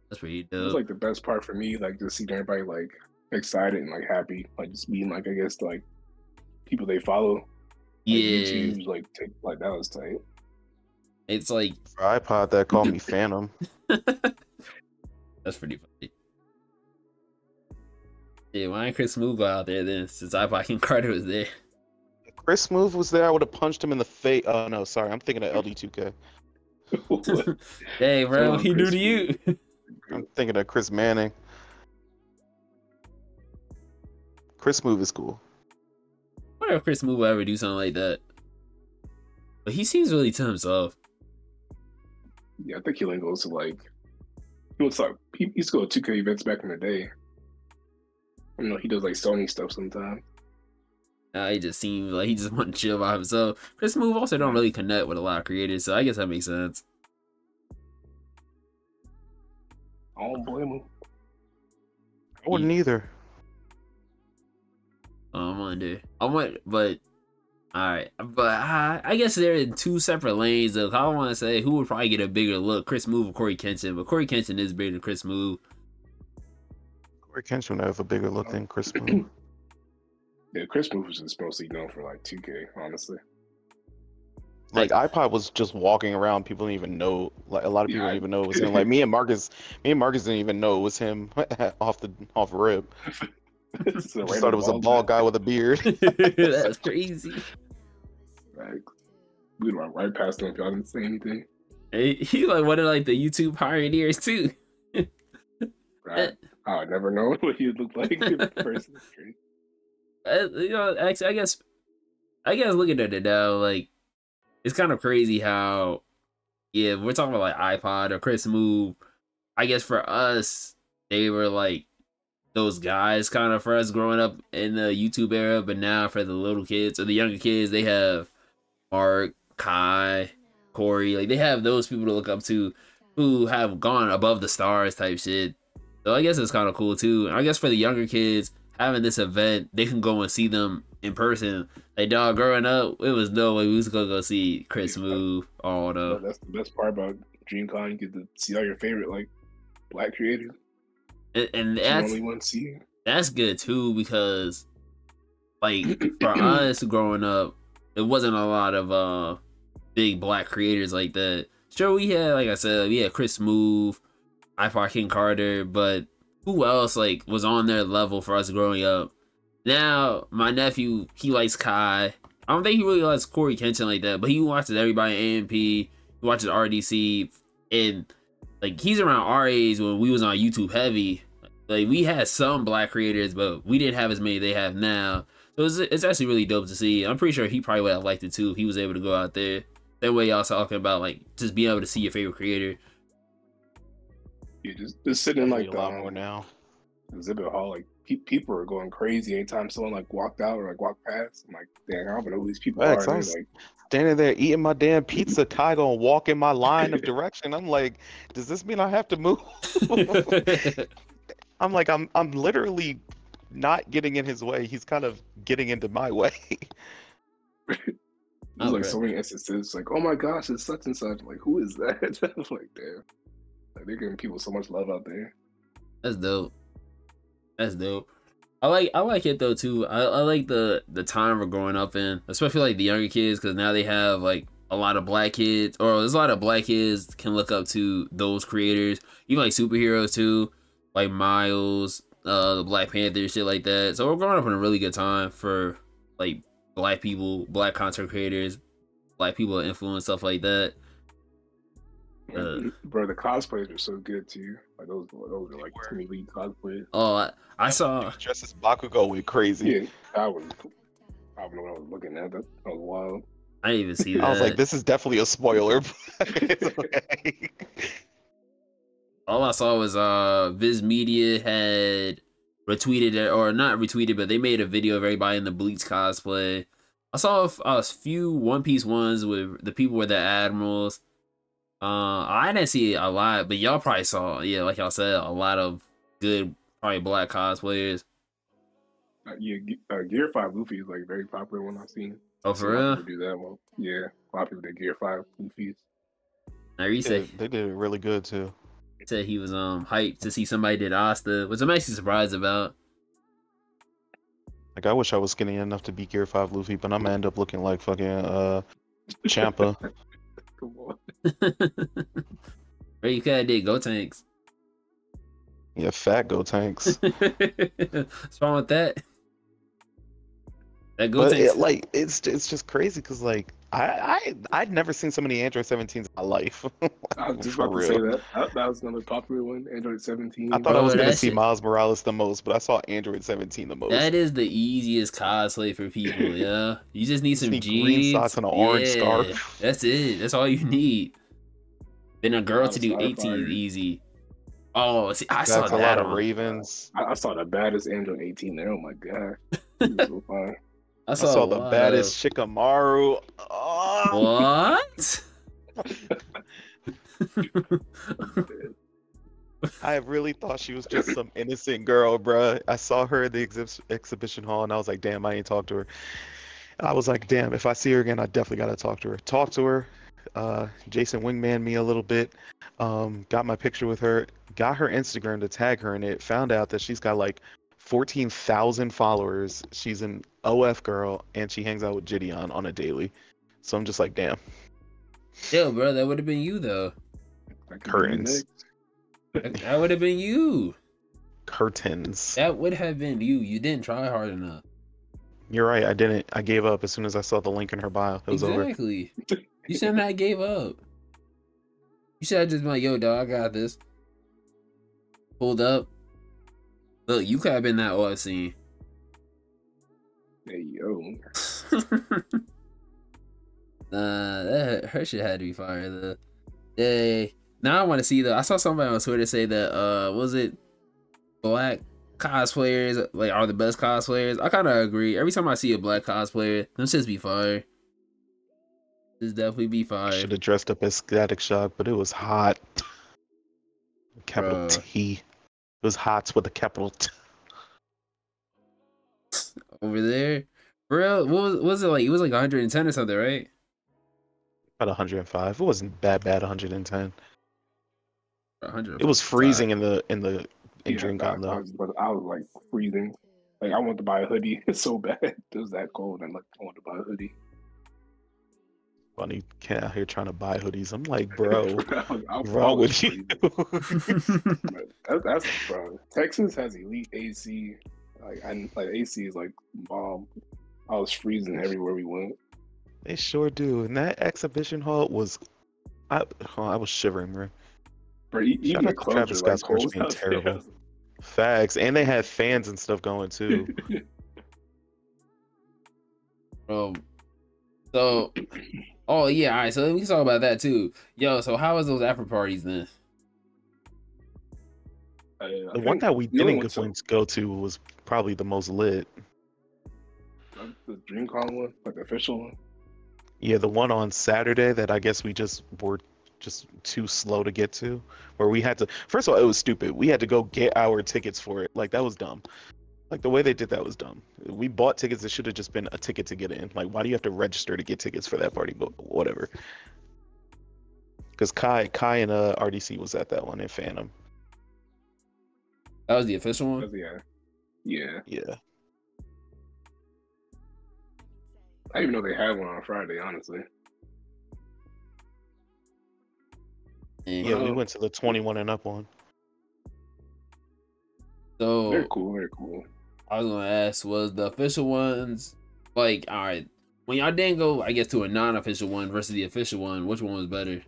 That's pretty dope. like the best part for me, like just seeing everybody like excited and like happy, like just being like I guess like people they follow. Like, yeah, YouTube's like take, like that was tight. It's like For iPod that called me Phantom. that's pretty funny. Yeah, why ain't Chris go out there then? Since iPod King Carter was there. If Chris Smoove was there, I would have punched him in the face. Oh no, sorry, I'm thinking of LD2K. hey, bro, what he do to you. I'm thinking of Chris Manning. Chris Smoove is cool. I wonder if Chris Smoove will ever do something like that. But he seems really to himself. Yeah, I think he only goes to like he was like he used to go to 2K events back in the day. You know, he does like Sony stuff sometimes. Uh, he just seems like he just want to chill by himself. Chris Smoove also don't really connect with a lot of creators, so I guess that makes sense. I don't blame him. I wouldn't either. Oh, I wonder. I want, but all right, but I, I guess they're in two separate lanes. Though I want to say who would probably get a bigger look, Chris Smoove or Cory Kenshin, but Cory Kenshin is bigger than Chris Smoove. Cory Kenshin would have a bigger look than Chris Move. Yeah, Chris Smoove was just mostly known for like 2K, honestly. Like iPod was just walking around. People didn't even know. Like a lot of people Yeah, didn't even know it was him. Like me and Marcus, me and Marcus didn't even know it was him off the off rip. It's a thought it was a bald guy with a beard. That's crazy. Like, we went right past him if y'all didn't say anything. Hey, He like one of like the YouTube pioneers too. Right? I would never know what he would look like in person. It's crazy. Uh, you know, actually, I guess, I guess looking at it now, like, it's kind of crazy how, yeah, we're talking about like iPod or Chris Smoove. I guess for us, they were like those guys kind of for us growing up in the YouTube era, but now for the little kids or the younger kids, they have Mark, Kai, Corey, like they have those people to look up to who have gone above the stars type shit. So I guess it's kind of cool too. And I guess for the younger kids, having this event, they can go and see them in person. Like dog, growing up, it was no way we was gonna go see Chris. Move, all the that's the best part about DreamCon. You get to see all your favorite like black creators. And, and That's that's only one see. that's good too because like for us growing up, it wasn't a lot of uh big black creators like that. Sure, we had like I said, we had Chris Smoove, iPod King Carter, but who else like was on their level for us growing up? Now my nephew he likes Kai. I don't think he really likes Cory Kenshin like that, but he watches everybody AMP. He watches RDC, and like he's around our age when we was on YouTube heavy. Like we had some black creators, but we didn't have as many they have now. So it's, it's actually really dope to see. I'm pretty sure he probably would have liked it too if he was able to go out there. That way, y'all talking about like just being able to see your favorite creator. You just just sitting in like a the lot um, more now. exhibit hall, like pe- people are going crazy anytime someone like walked out or like walked past. I'm like, dang, I don't even know who these people Facts, are. I And like, Standing there eating my damn pizza, Kai gonna walk in my line of direction. I'm like, does this mean I have to move? I'm like, I'm I'm literally not getting in his way. He's kind of getting into my way. there's like right. so many instances, like, oh my gosh, it's such and such. Like, who is that? I'm like, damn. Like, they're giving people so much love out there. That's dope. That's dope. I like I like it though too. I, I like the the time we're growing up in, especially like the younger kids, because now they have like a lot of black kids, or there's a lot of black kids can look up to those creators. Even like superheroes too, like Miles, uh, the Black Panther, shit like that. So we're growing up in a really good time for like black people, black content creators, black people influence stuff like that. Uh. Bro, the cosplayers are so good too. Like those, those are like Timmy Lee cosplayers. Oh, I, I saw. Dressed as Bakugo went crazy. Yeah, I was. I don't know what I was looking at. That, that was wild. I didn't even see that. I was like, this is definitely a spoiler. but it's okay. all I saw was uh Viz Media had retweeted it or not retweeted, but they made a video of everybody in the Bleach cosplay. I saw a few One Piece ones with the people with the admirals. Uh, I didn't see a lot, but y'all probably saw, yeah, like y'all said, a lot of good, probably black cosplayers. Uh, yeah, uh, Gear Five Luffy is like very popular one I've seen. Oh, for a lot of real? Do that one? Yeah, a lot of people did Gear Five Luffy's. Now he Yeah, said, they did it really good too. said he was um hyped to see somebody did Asta, which I'm actually surprised about. Like I wish I was skinny enough to be Gear Five Luffy, but I'm gonna end up looking like fucking uh Champa. Come on. Or you could have did Gotenks. yeah, fat Gotenks. What's wrong with that? That Go But Tanks. it, like it's it's just crazy because like I I I'd never seen so many Android 17s in my life. I was just For about to say that. that. That was another popular one. Android 17. I thought I was gonna see Miles Morales the most, but I saw Android 17 the most. That is the easiest cosplay for people, yeah. You just need Just some need jeans, green socks and an orange yeah, scarf. That's it. That's all you need. Then a girl to do 18 is easy. Oh, see, I That's saw a that lot of. Ravens. I, I saw the baddest Android 18 there. Oh my god. So fine. I I saw, saw the baddest of- Shikamaru. Oh, What? I really thought she was just some innocent girl, bruh. I saw her at the exhib- exhibition hall, and I was like, damn, I ain't talked to her. I was like, damn, if I see her again, I definitely gotta talk to her. Talk to her. Uh, Jason wingman me a little bit. Um, got my picture with her. Got her Instagram to tag her in it. Found out that she's got like 14,000 followers. She's an OF girl, and she hangs out with Gideon on a daily. So I'm just like, damn. Yo, bro, that would have been you though. That could be Curtains. That, that would have been you. Curtains. That would have been you. You didn't try hard enough. You're right. I didn't. I gave up as soon as I saw the link in her bio. It was over. exactly. You said I gave up. You should have just been like, yo, dog, I got this. Pulled up. Look, you could have been that off scene. Hey yo, Nah, that her shit had to be fire though. They now I want to see though. I saw somebody on Twitter say that uh was it black cosplayers like are the best cosplayers. I kind of agree. Every time I see a black cosplayer, them shits be fire. This definitely be fire. Should have dressed up as Static Shock, but it was hot. Capital Bruh. T. It was hot with a capital T. over there. Bro, what was, what was it like? It was like 110 or something, right? About 105. It wasn't bad. Bad 110. 100. It was freezing in the in the in yeah, DreamCon I, I though. was, but I was like freezing. Like I wanted to buy a hoodie It's so bad. It was that cold, and like I wanted to buy a hoodie. Funny cat out here trying to buy hoodies. I'm like, bro, I was- what's wrong with you? But that, that's bro. Texas has elite AC. Like and like AC is like bomb. I was freezing everywhere we went. they sure do. And that exhibition hall was, I oh, I was shivering, bro. Bro, Shout even the out clubs Travis are like Scott's merch being out there. terrible. Facts, and they had fans and stuff going too. Bro. Um, so, oh yeah, all right. So we can talk about that too. Yo, so how was those after parties then? Uh, I The one that we didn't one's go- go to was probably the most lit. the DreamCon one, like the official one. Yeah, the one on Saturday that I guess we just were just too slow to get to, where we had to. First of all, it was stupid. We had to go get our tickets for it. Like that was dumb. Like the way they did that was dumb. We bought tickets. It should have just been a ticket to get in. Like, why do you have to register to get tickets for that party? But whatever. Because Kai, Kai and uh, RDC was at that one in Phantom. That was the official one. Yeah, yeah. Yeah. I didn't even know they had one on Friday. Honestly, Yeah, we Uh, went to the 21 and up one. So very cool, very cool. I was gonna ask, was the official ones like all right? When y'all didn't go, I guess to a non-official one versus the official one, which one was better?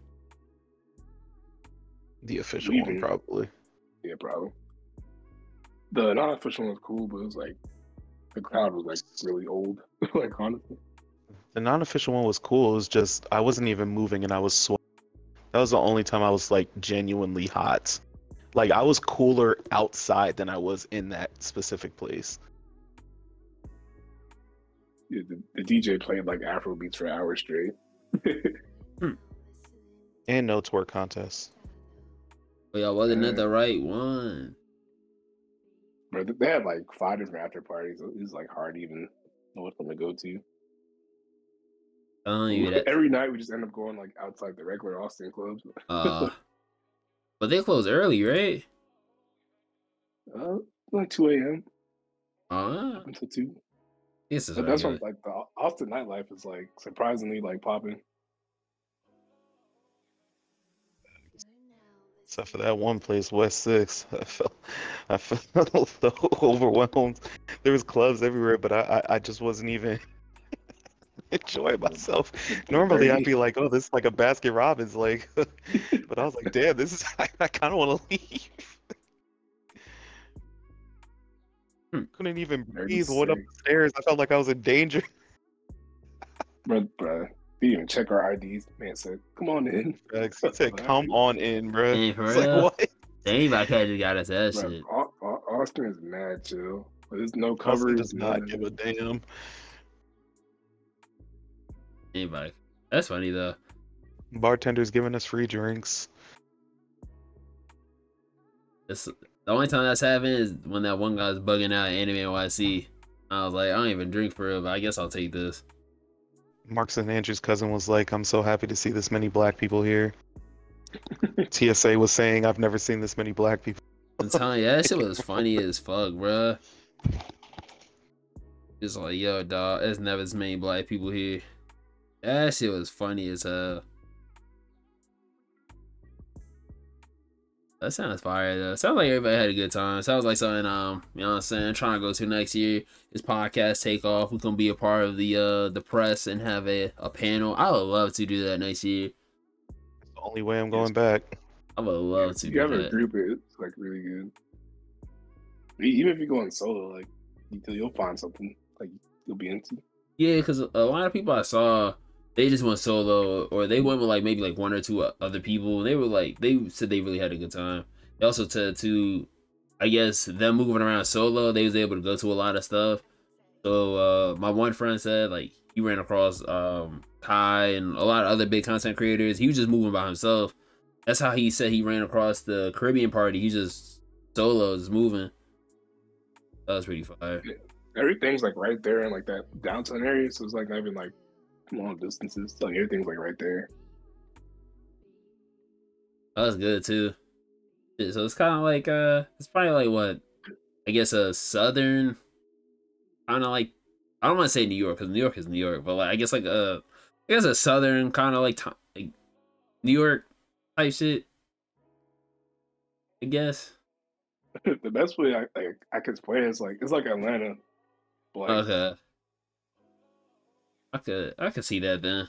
The official one, probably. Yeah, probably. The non-official one was cool, but it was like the crowd was like really old. like honestly, The non-official one was cool. It was just I wasn't even moving and I was sweating. That was the only time I was like genuinely hot. Like I was cooler outside than I was in that specific place. yeah, the, the DJ played like Afro beats for hours straight. And no twerk contest. But y'all wasn't at the right one. But they had like five different after parties. It was like hard to even know which one to go to. Telling you. Every night we just end up going like outside the regular Austin clubs. Uh, but they close early, right? Uh, like two a.m. Uh, until two. this is But that's regular. what like the Austin nightlife is like surprisingly like popping. Except for that one place, West Six. I felt I felt so overwhelmed. There was clubs everywhere, but I I, I just wasn't even enjoying myself. Normally I'd be like, oh, this is like a Baskin Robbins, like but I was like, damn, this is I, I kinda wanna leave. Hmm. Couldn't even breathe. Went up the stairs. I felt like I was in danger. Bruh, bruh. They didn't even check our IDs. Man said, come on in. Like, he said, come on in, bro. Hey, for It's real? like what? Anybody could have just got us that Bruh, shit. Au- Au- Austin is mad chill. There's no Austin coverage. does not give a damn. Anybody. That's funny though. Bartenders giving us free drinks. It's, the only time that's happened is when that one guy's bugging out at Anime NYC. I was like, I don't even drink for real, but I guess I'll take this. Marks and Andrew's cousin was like, I'm so happy to see this many black people here. TSA was saying, I've never seen this many black people. I'm telling you, that shit was funny as fuck, bruh. It's like, yo, dog, there's never as many black people here. That shit was funny as hell. That sounds fire though. Sounds like everybody had a good time. Sounds like something um, you know what I'm saying, trying to go to next year. This podcast take off. We're gonna be a part of the uh the press and have a, a panel. I would love to do that next year. It's the only way I'm going back. I would love to do that. If you do have a that. group, it's like really good. Even if you're going solo, like you'll find something like you'll be into. Yeah, because a lot of people I saw, they just went solo, or they went with like maybe like one or two other people. They were like, they said they really had a good time. They also said to, I guess them moving around solo, they was able to go to a lot of stuff. So uh my one friend said like he ran across um Kai and a lot of other big content creators. He was just moving by himself. That's how he said he ran across the Caribbean party. He just solo, is moving. That was pretty fire. Everything's like right there in like that downtown area, so it's like not even like long distances. Like everything's like right there. That was good too. So it's kind of like uh, it's probably like what, I guess a southern, kind of like I don't want to say New York because New York is New York, but like I guess like a, I guess a southern kind of like ti- like New York type shit. I guess. the best way I like, I could explain is like it's like Atlanta. but, Like, Okay. I could I could see that then.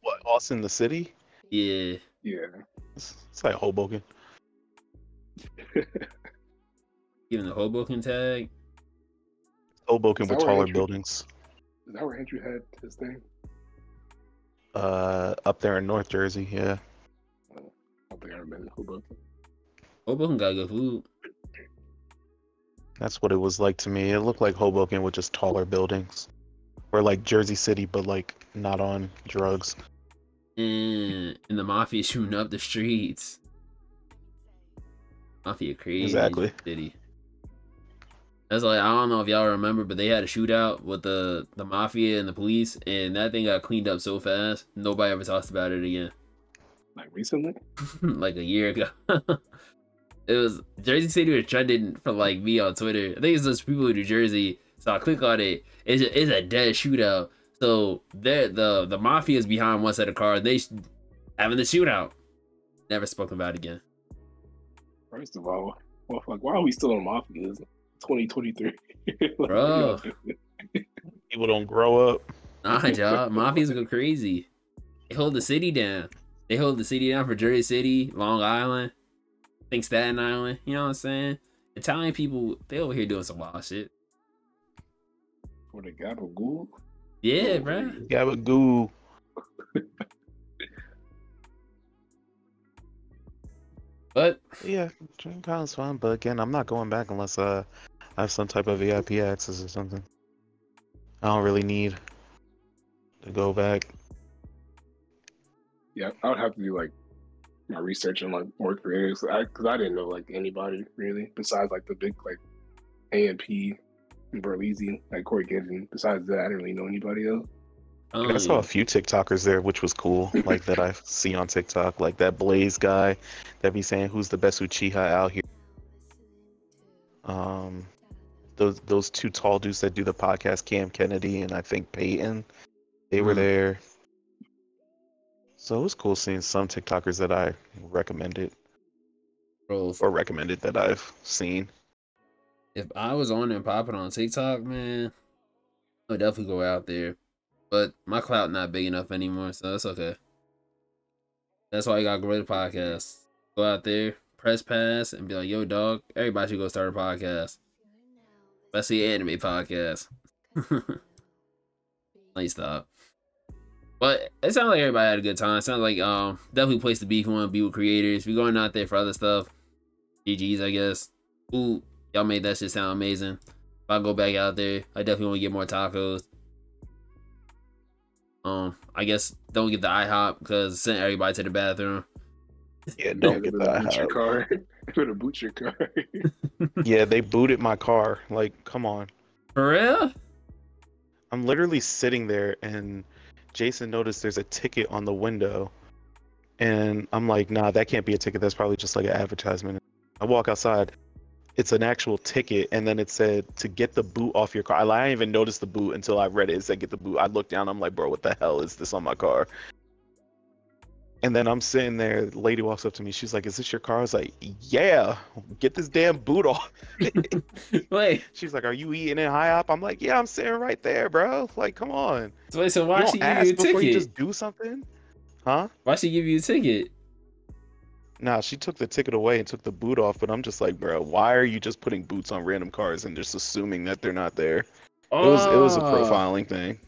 What Austin, the city? Yeah. yeah. It's, it's like Hoboken. Giving the Hoboken tag. Hoboken with taller Andrew- buildings. Is that where Andrew had his thing? Uh, up there in North Jersey. Yeah. I don't think I ever been in Hoboken. Hoboken got good food. That's what it was like to me. It looked like Hoboken with just taller buildings. Or like Jersey City, but like not on drugs. and and the mafia shooting up the streets. Mafia crazy Exactly. city. That's like I don't know if y'all remember, but they had a shootout with the the mafia and the police, and that thing got cleaned up so fast. Nobody ever talks about it again. Like recently? like a year ago. it was Jersey City was trending for like me on Twitter. I think it's those people in New Jersey. So I click on it. It's a, it's a dead shootout. So they the the mafia is behind one set of cars. They sh- having the shootout. Never spoken about again. First of all, well, like, why are we still in mafia? It's 2023. Bro. People don't grow up. Nah, y'all. Mafias go crazy. They hold the city down. They hold the city down for Jersey City, Long Island, I think Staten Island. You know what I'm saying? Italian people, they over here doing some wild shit. For the Gabagool? Yeah, Oh, bruh. Gabagoo. But Yeah, DreamCon's fun, but again, I'm not going back unless uh I have some type of VIP access or something. I don't really need to go back. Yeah, I would have to be like my research on like more creators because I, 'cause I didn't know like anybody really besides like the big like AMP and Berleezy, like Corey Gideon. Besides that, I didn't really know anybody else. um, I saw a few TikTokers there, which was cool. Like that I see on TikTok, like that Blaze guy that be saying who's the best Uchiha out here. Um, those those two tall dudes that do the podcast, Cam Kennedy and I think Peyton, they were Mhm. there. So it was cool seeing some TikTokers that I recommended bro, or recommended that I've seen. if I was on and popping on TikTok, man, I would definitely go out there. But my clout not big enough anymore, so that's okay. That's why I got Gorilla Podcast. Go out there, press pass, and be like, "Yo, dog, everybody should go start a podcast, especially an anime podcast." Please stop. But it sounds like everybody had a good time. It sounds like um definitely place to be if you want to be with creators. If you're going out there for other stuff, GG's, I guess. Ooh, y'all made that shit sound amazing. If I go back out there, I definitely want to get more tacos. Um, I guess don't get the IHOP because sent everybody to the bathroom. Yeah, don't get they're boot your car. They're gonna boot your car. Yeah, they booted my car. Like, come on. For real? I'm literally sitting there and Jason noticed there's a ticket on the window. And I'm like, nah, that can't be a ticket. That's probably just like an advertisement. I walk outside. it's an actual ticket, and then it said to get the boot off your car. I, I didn't even notice the boot until I read it. It said get the boot. I looked down. I'm like, bro, what the hell is this on my car? And then I'm sitting there. The lady walks up to me. She's like, "Is this your car?" I was like, "Yeah, get this damn boot off." Wait, She's like, "Are you eating in IHOP?" I'm like, "Yeah, I'm sitting right there, bro. Like, come on. so wait, so You why don't she give you a before you ticket? just do something, huh?" Why she give you a ticket? Nah, she took the ticket away and took the boot off, but I'm just like, bro, why are you just putting boots on random cars and just assuming that they're not there? It was it was a Oh. profiling thing.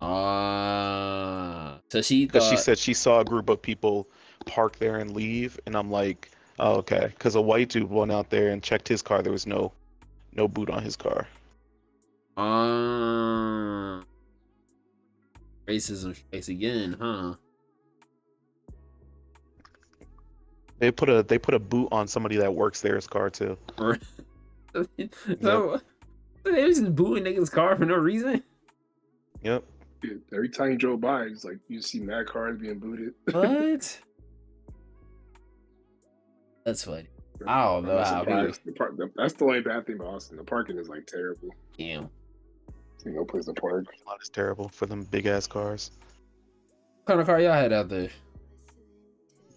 Ah, so she Because thought she said she saw a group of people park there and leave, and I'm like, oh, okay. Because a white dude went out there and checked his car. There was no no boot on his car. Ah. racism strikes again, huh? They put a they put a boot on somebody that works there's car too. so they was just booting niggas' car for no reason. Yep. Yeah, every time you drove by, it's like you see mad cars being booted. What? That's funny. I don't know I'm how surprised. The park, the, that's the only bad thing about Austin. The parking is like terrible. Damn. There's no place to park. A lot is terrible for them big ass cars. What kind of car y'all had out there?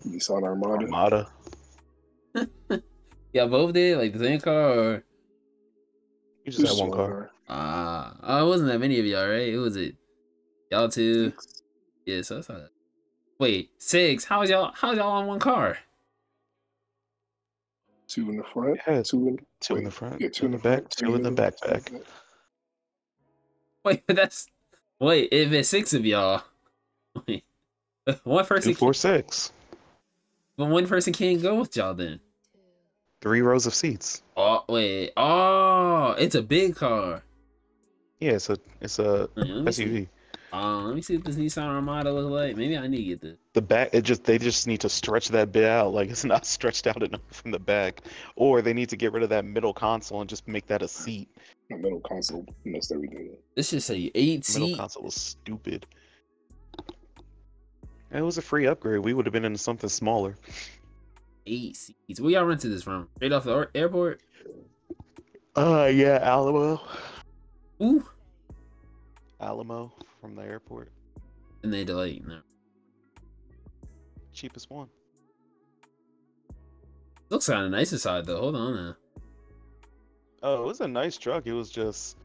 Nissan Armada. Armada. Y'all both did like the same car or You just had one car. ah uh, it wasn't that many of y'all, right? It was it y'all two. Yeah, so that's not Wait, six. How was y'all how y'all on one car? Two in the front. Yeah, Two in, two in the front, yeah, two in the back, two in the middle, two in backpack. the back. Wait, that's wait, if it's six of y'all. Wait. One person Two, four, six. but one person can't go with y'all then. Three rows of seats. Oh wait. Oh, it's a big car. Yeah, it's a it's a Wait, let see. SUV. Uh, let me see what this Nissan Armada looks like. Maybe I need to get this. The back, it just they just need to stretch that bit out. Like it's not stretched out enough from the back, or they need to get rid of that middle console and just make that a seat. The middle console messed everything up. This is a eight seat. Middle console was stupid. It was a free upgrade. We would have been in something smaller. Eight seats. Where y'all rented this from? Straight off the airport? Uh, yeah, Alamo. Ooh. Alamo from the airport. And they delayed. No. Cheapest one. Looks kind of nice inside though. Hold on now. Oh, it was a nice truck. It was just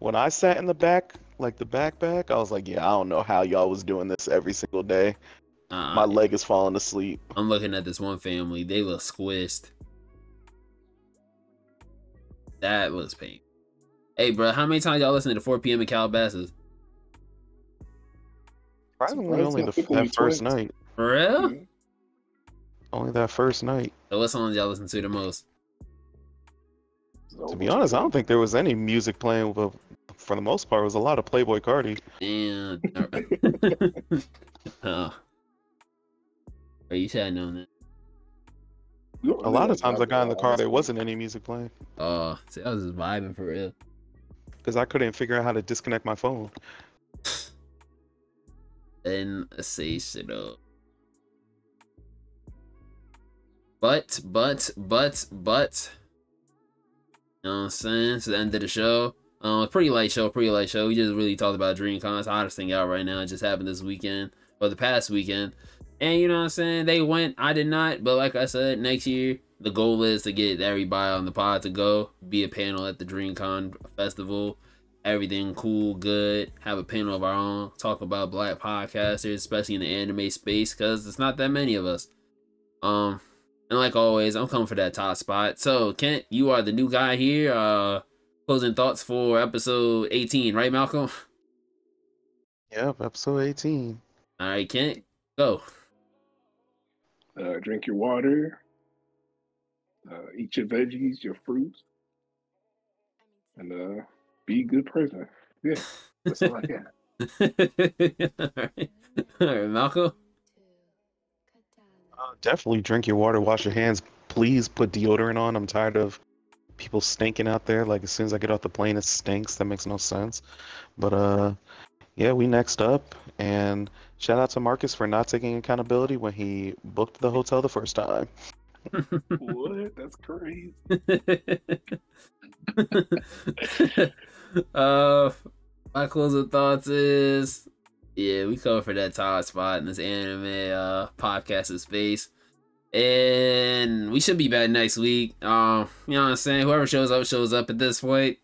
when I sat in the back, like the backpack, I was like, yeah, I don't know how y'all was doing this every single day. Uh, My leg is falling asleep. I'm looking at this one family. They look squished. That looks pain. Hey, bro, how many times y'all listen to 4 p.m. in Calabasas? Probably Surprised only the, think only that first night. For real? Yeah. Only that first night. So what songs y'all listen to the most? To be honest, I don't think there was any music playing. But for the most part, it was a lot of Playboi Carti. And oh, Bro, you should have known that. A lot of times I got in the car, there wasn't any music playing Oh, see, I was just vibing for real. because I couldn't figure out how to disconnect my phone. Up. But, but, but, but. You know what I'm saying? It's the end of the show. Um, pretty light show, pretty light show. We just really talked about DreamCon. It's the hottest thing out right now. It just happened this weekend, or the past weekend. And you know what I'm saying? They went, I did not. But like I said, next year, the goal is to get everybody on the pod to go, be a panel at the DreamCon festival. Everything cool, good. Have a panel of our own. Talk about black podcasters, especially in the anime space, because it's not that many of us. Um, and like always, I'm coming for that top spot. So, Kent, you are the new guy here. Uh, closing thoughts for episode 18, right, Malcolm? Yep, episode 18. All right, Kent, go. Uh, drink your water. Uh, eat your veggies, your fruits, and uh, be a good person. Yeah, that's all I got. all right, all right, Malcolm. Uh, definitely drink your water, wash your hands. Please put deodorant on. I'm tired of people stinking out there. Like as soon as I get off the plane, it stinks. That makes no sense. But uh, yeah, we next up, and shout out to Marcus for not taking accountability when he booked the hotel the first time. what? That's crazy. uh, my closing thoughts is, yeah, we covered for that top spot in this anime uh podcast space, and we should be back next week. Um, you know what I'm saying? Whoever shows up shows up at this point.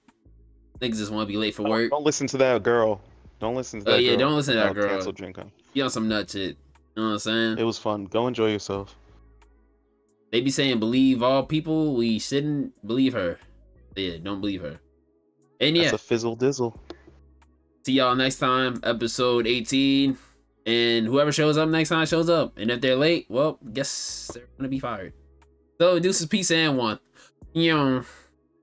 Niggas just want to be late for Don't, work. don't listen to that girl. Don't listen to Oh, that. yeah, girl. don't listen to that That'll girl. Cancel DreamCon. You on some nut shit. You know what I'm saying? It was fun. Go enjoy yourself. They be saying believe all people. We shouldn't believe her. Yeah, don't believe her. And yeah, That's a fizzle dizzle. see y'all next time, episode 18. And whoever shows up next time shows up. And if they're late, well, guess they're gonna be fired. So deuces, peace and one. You know.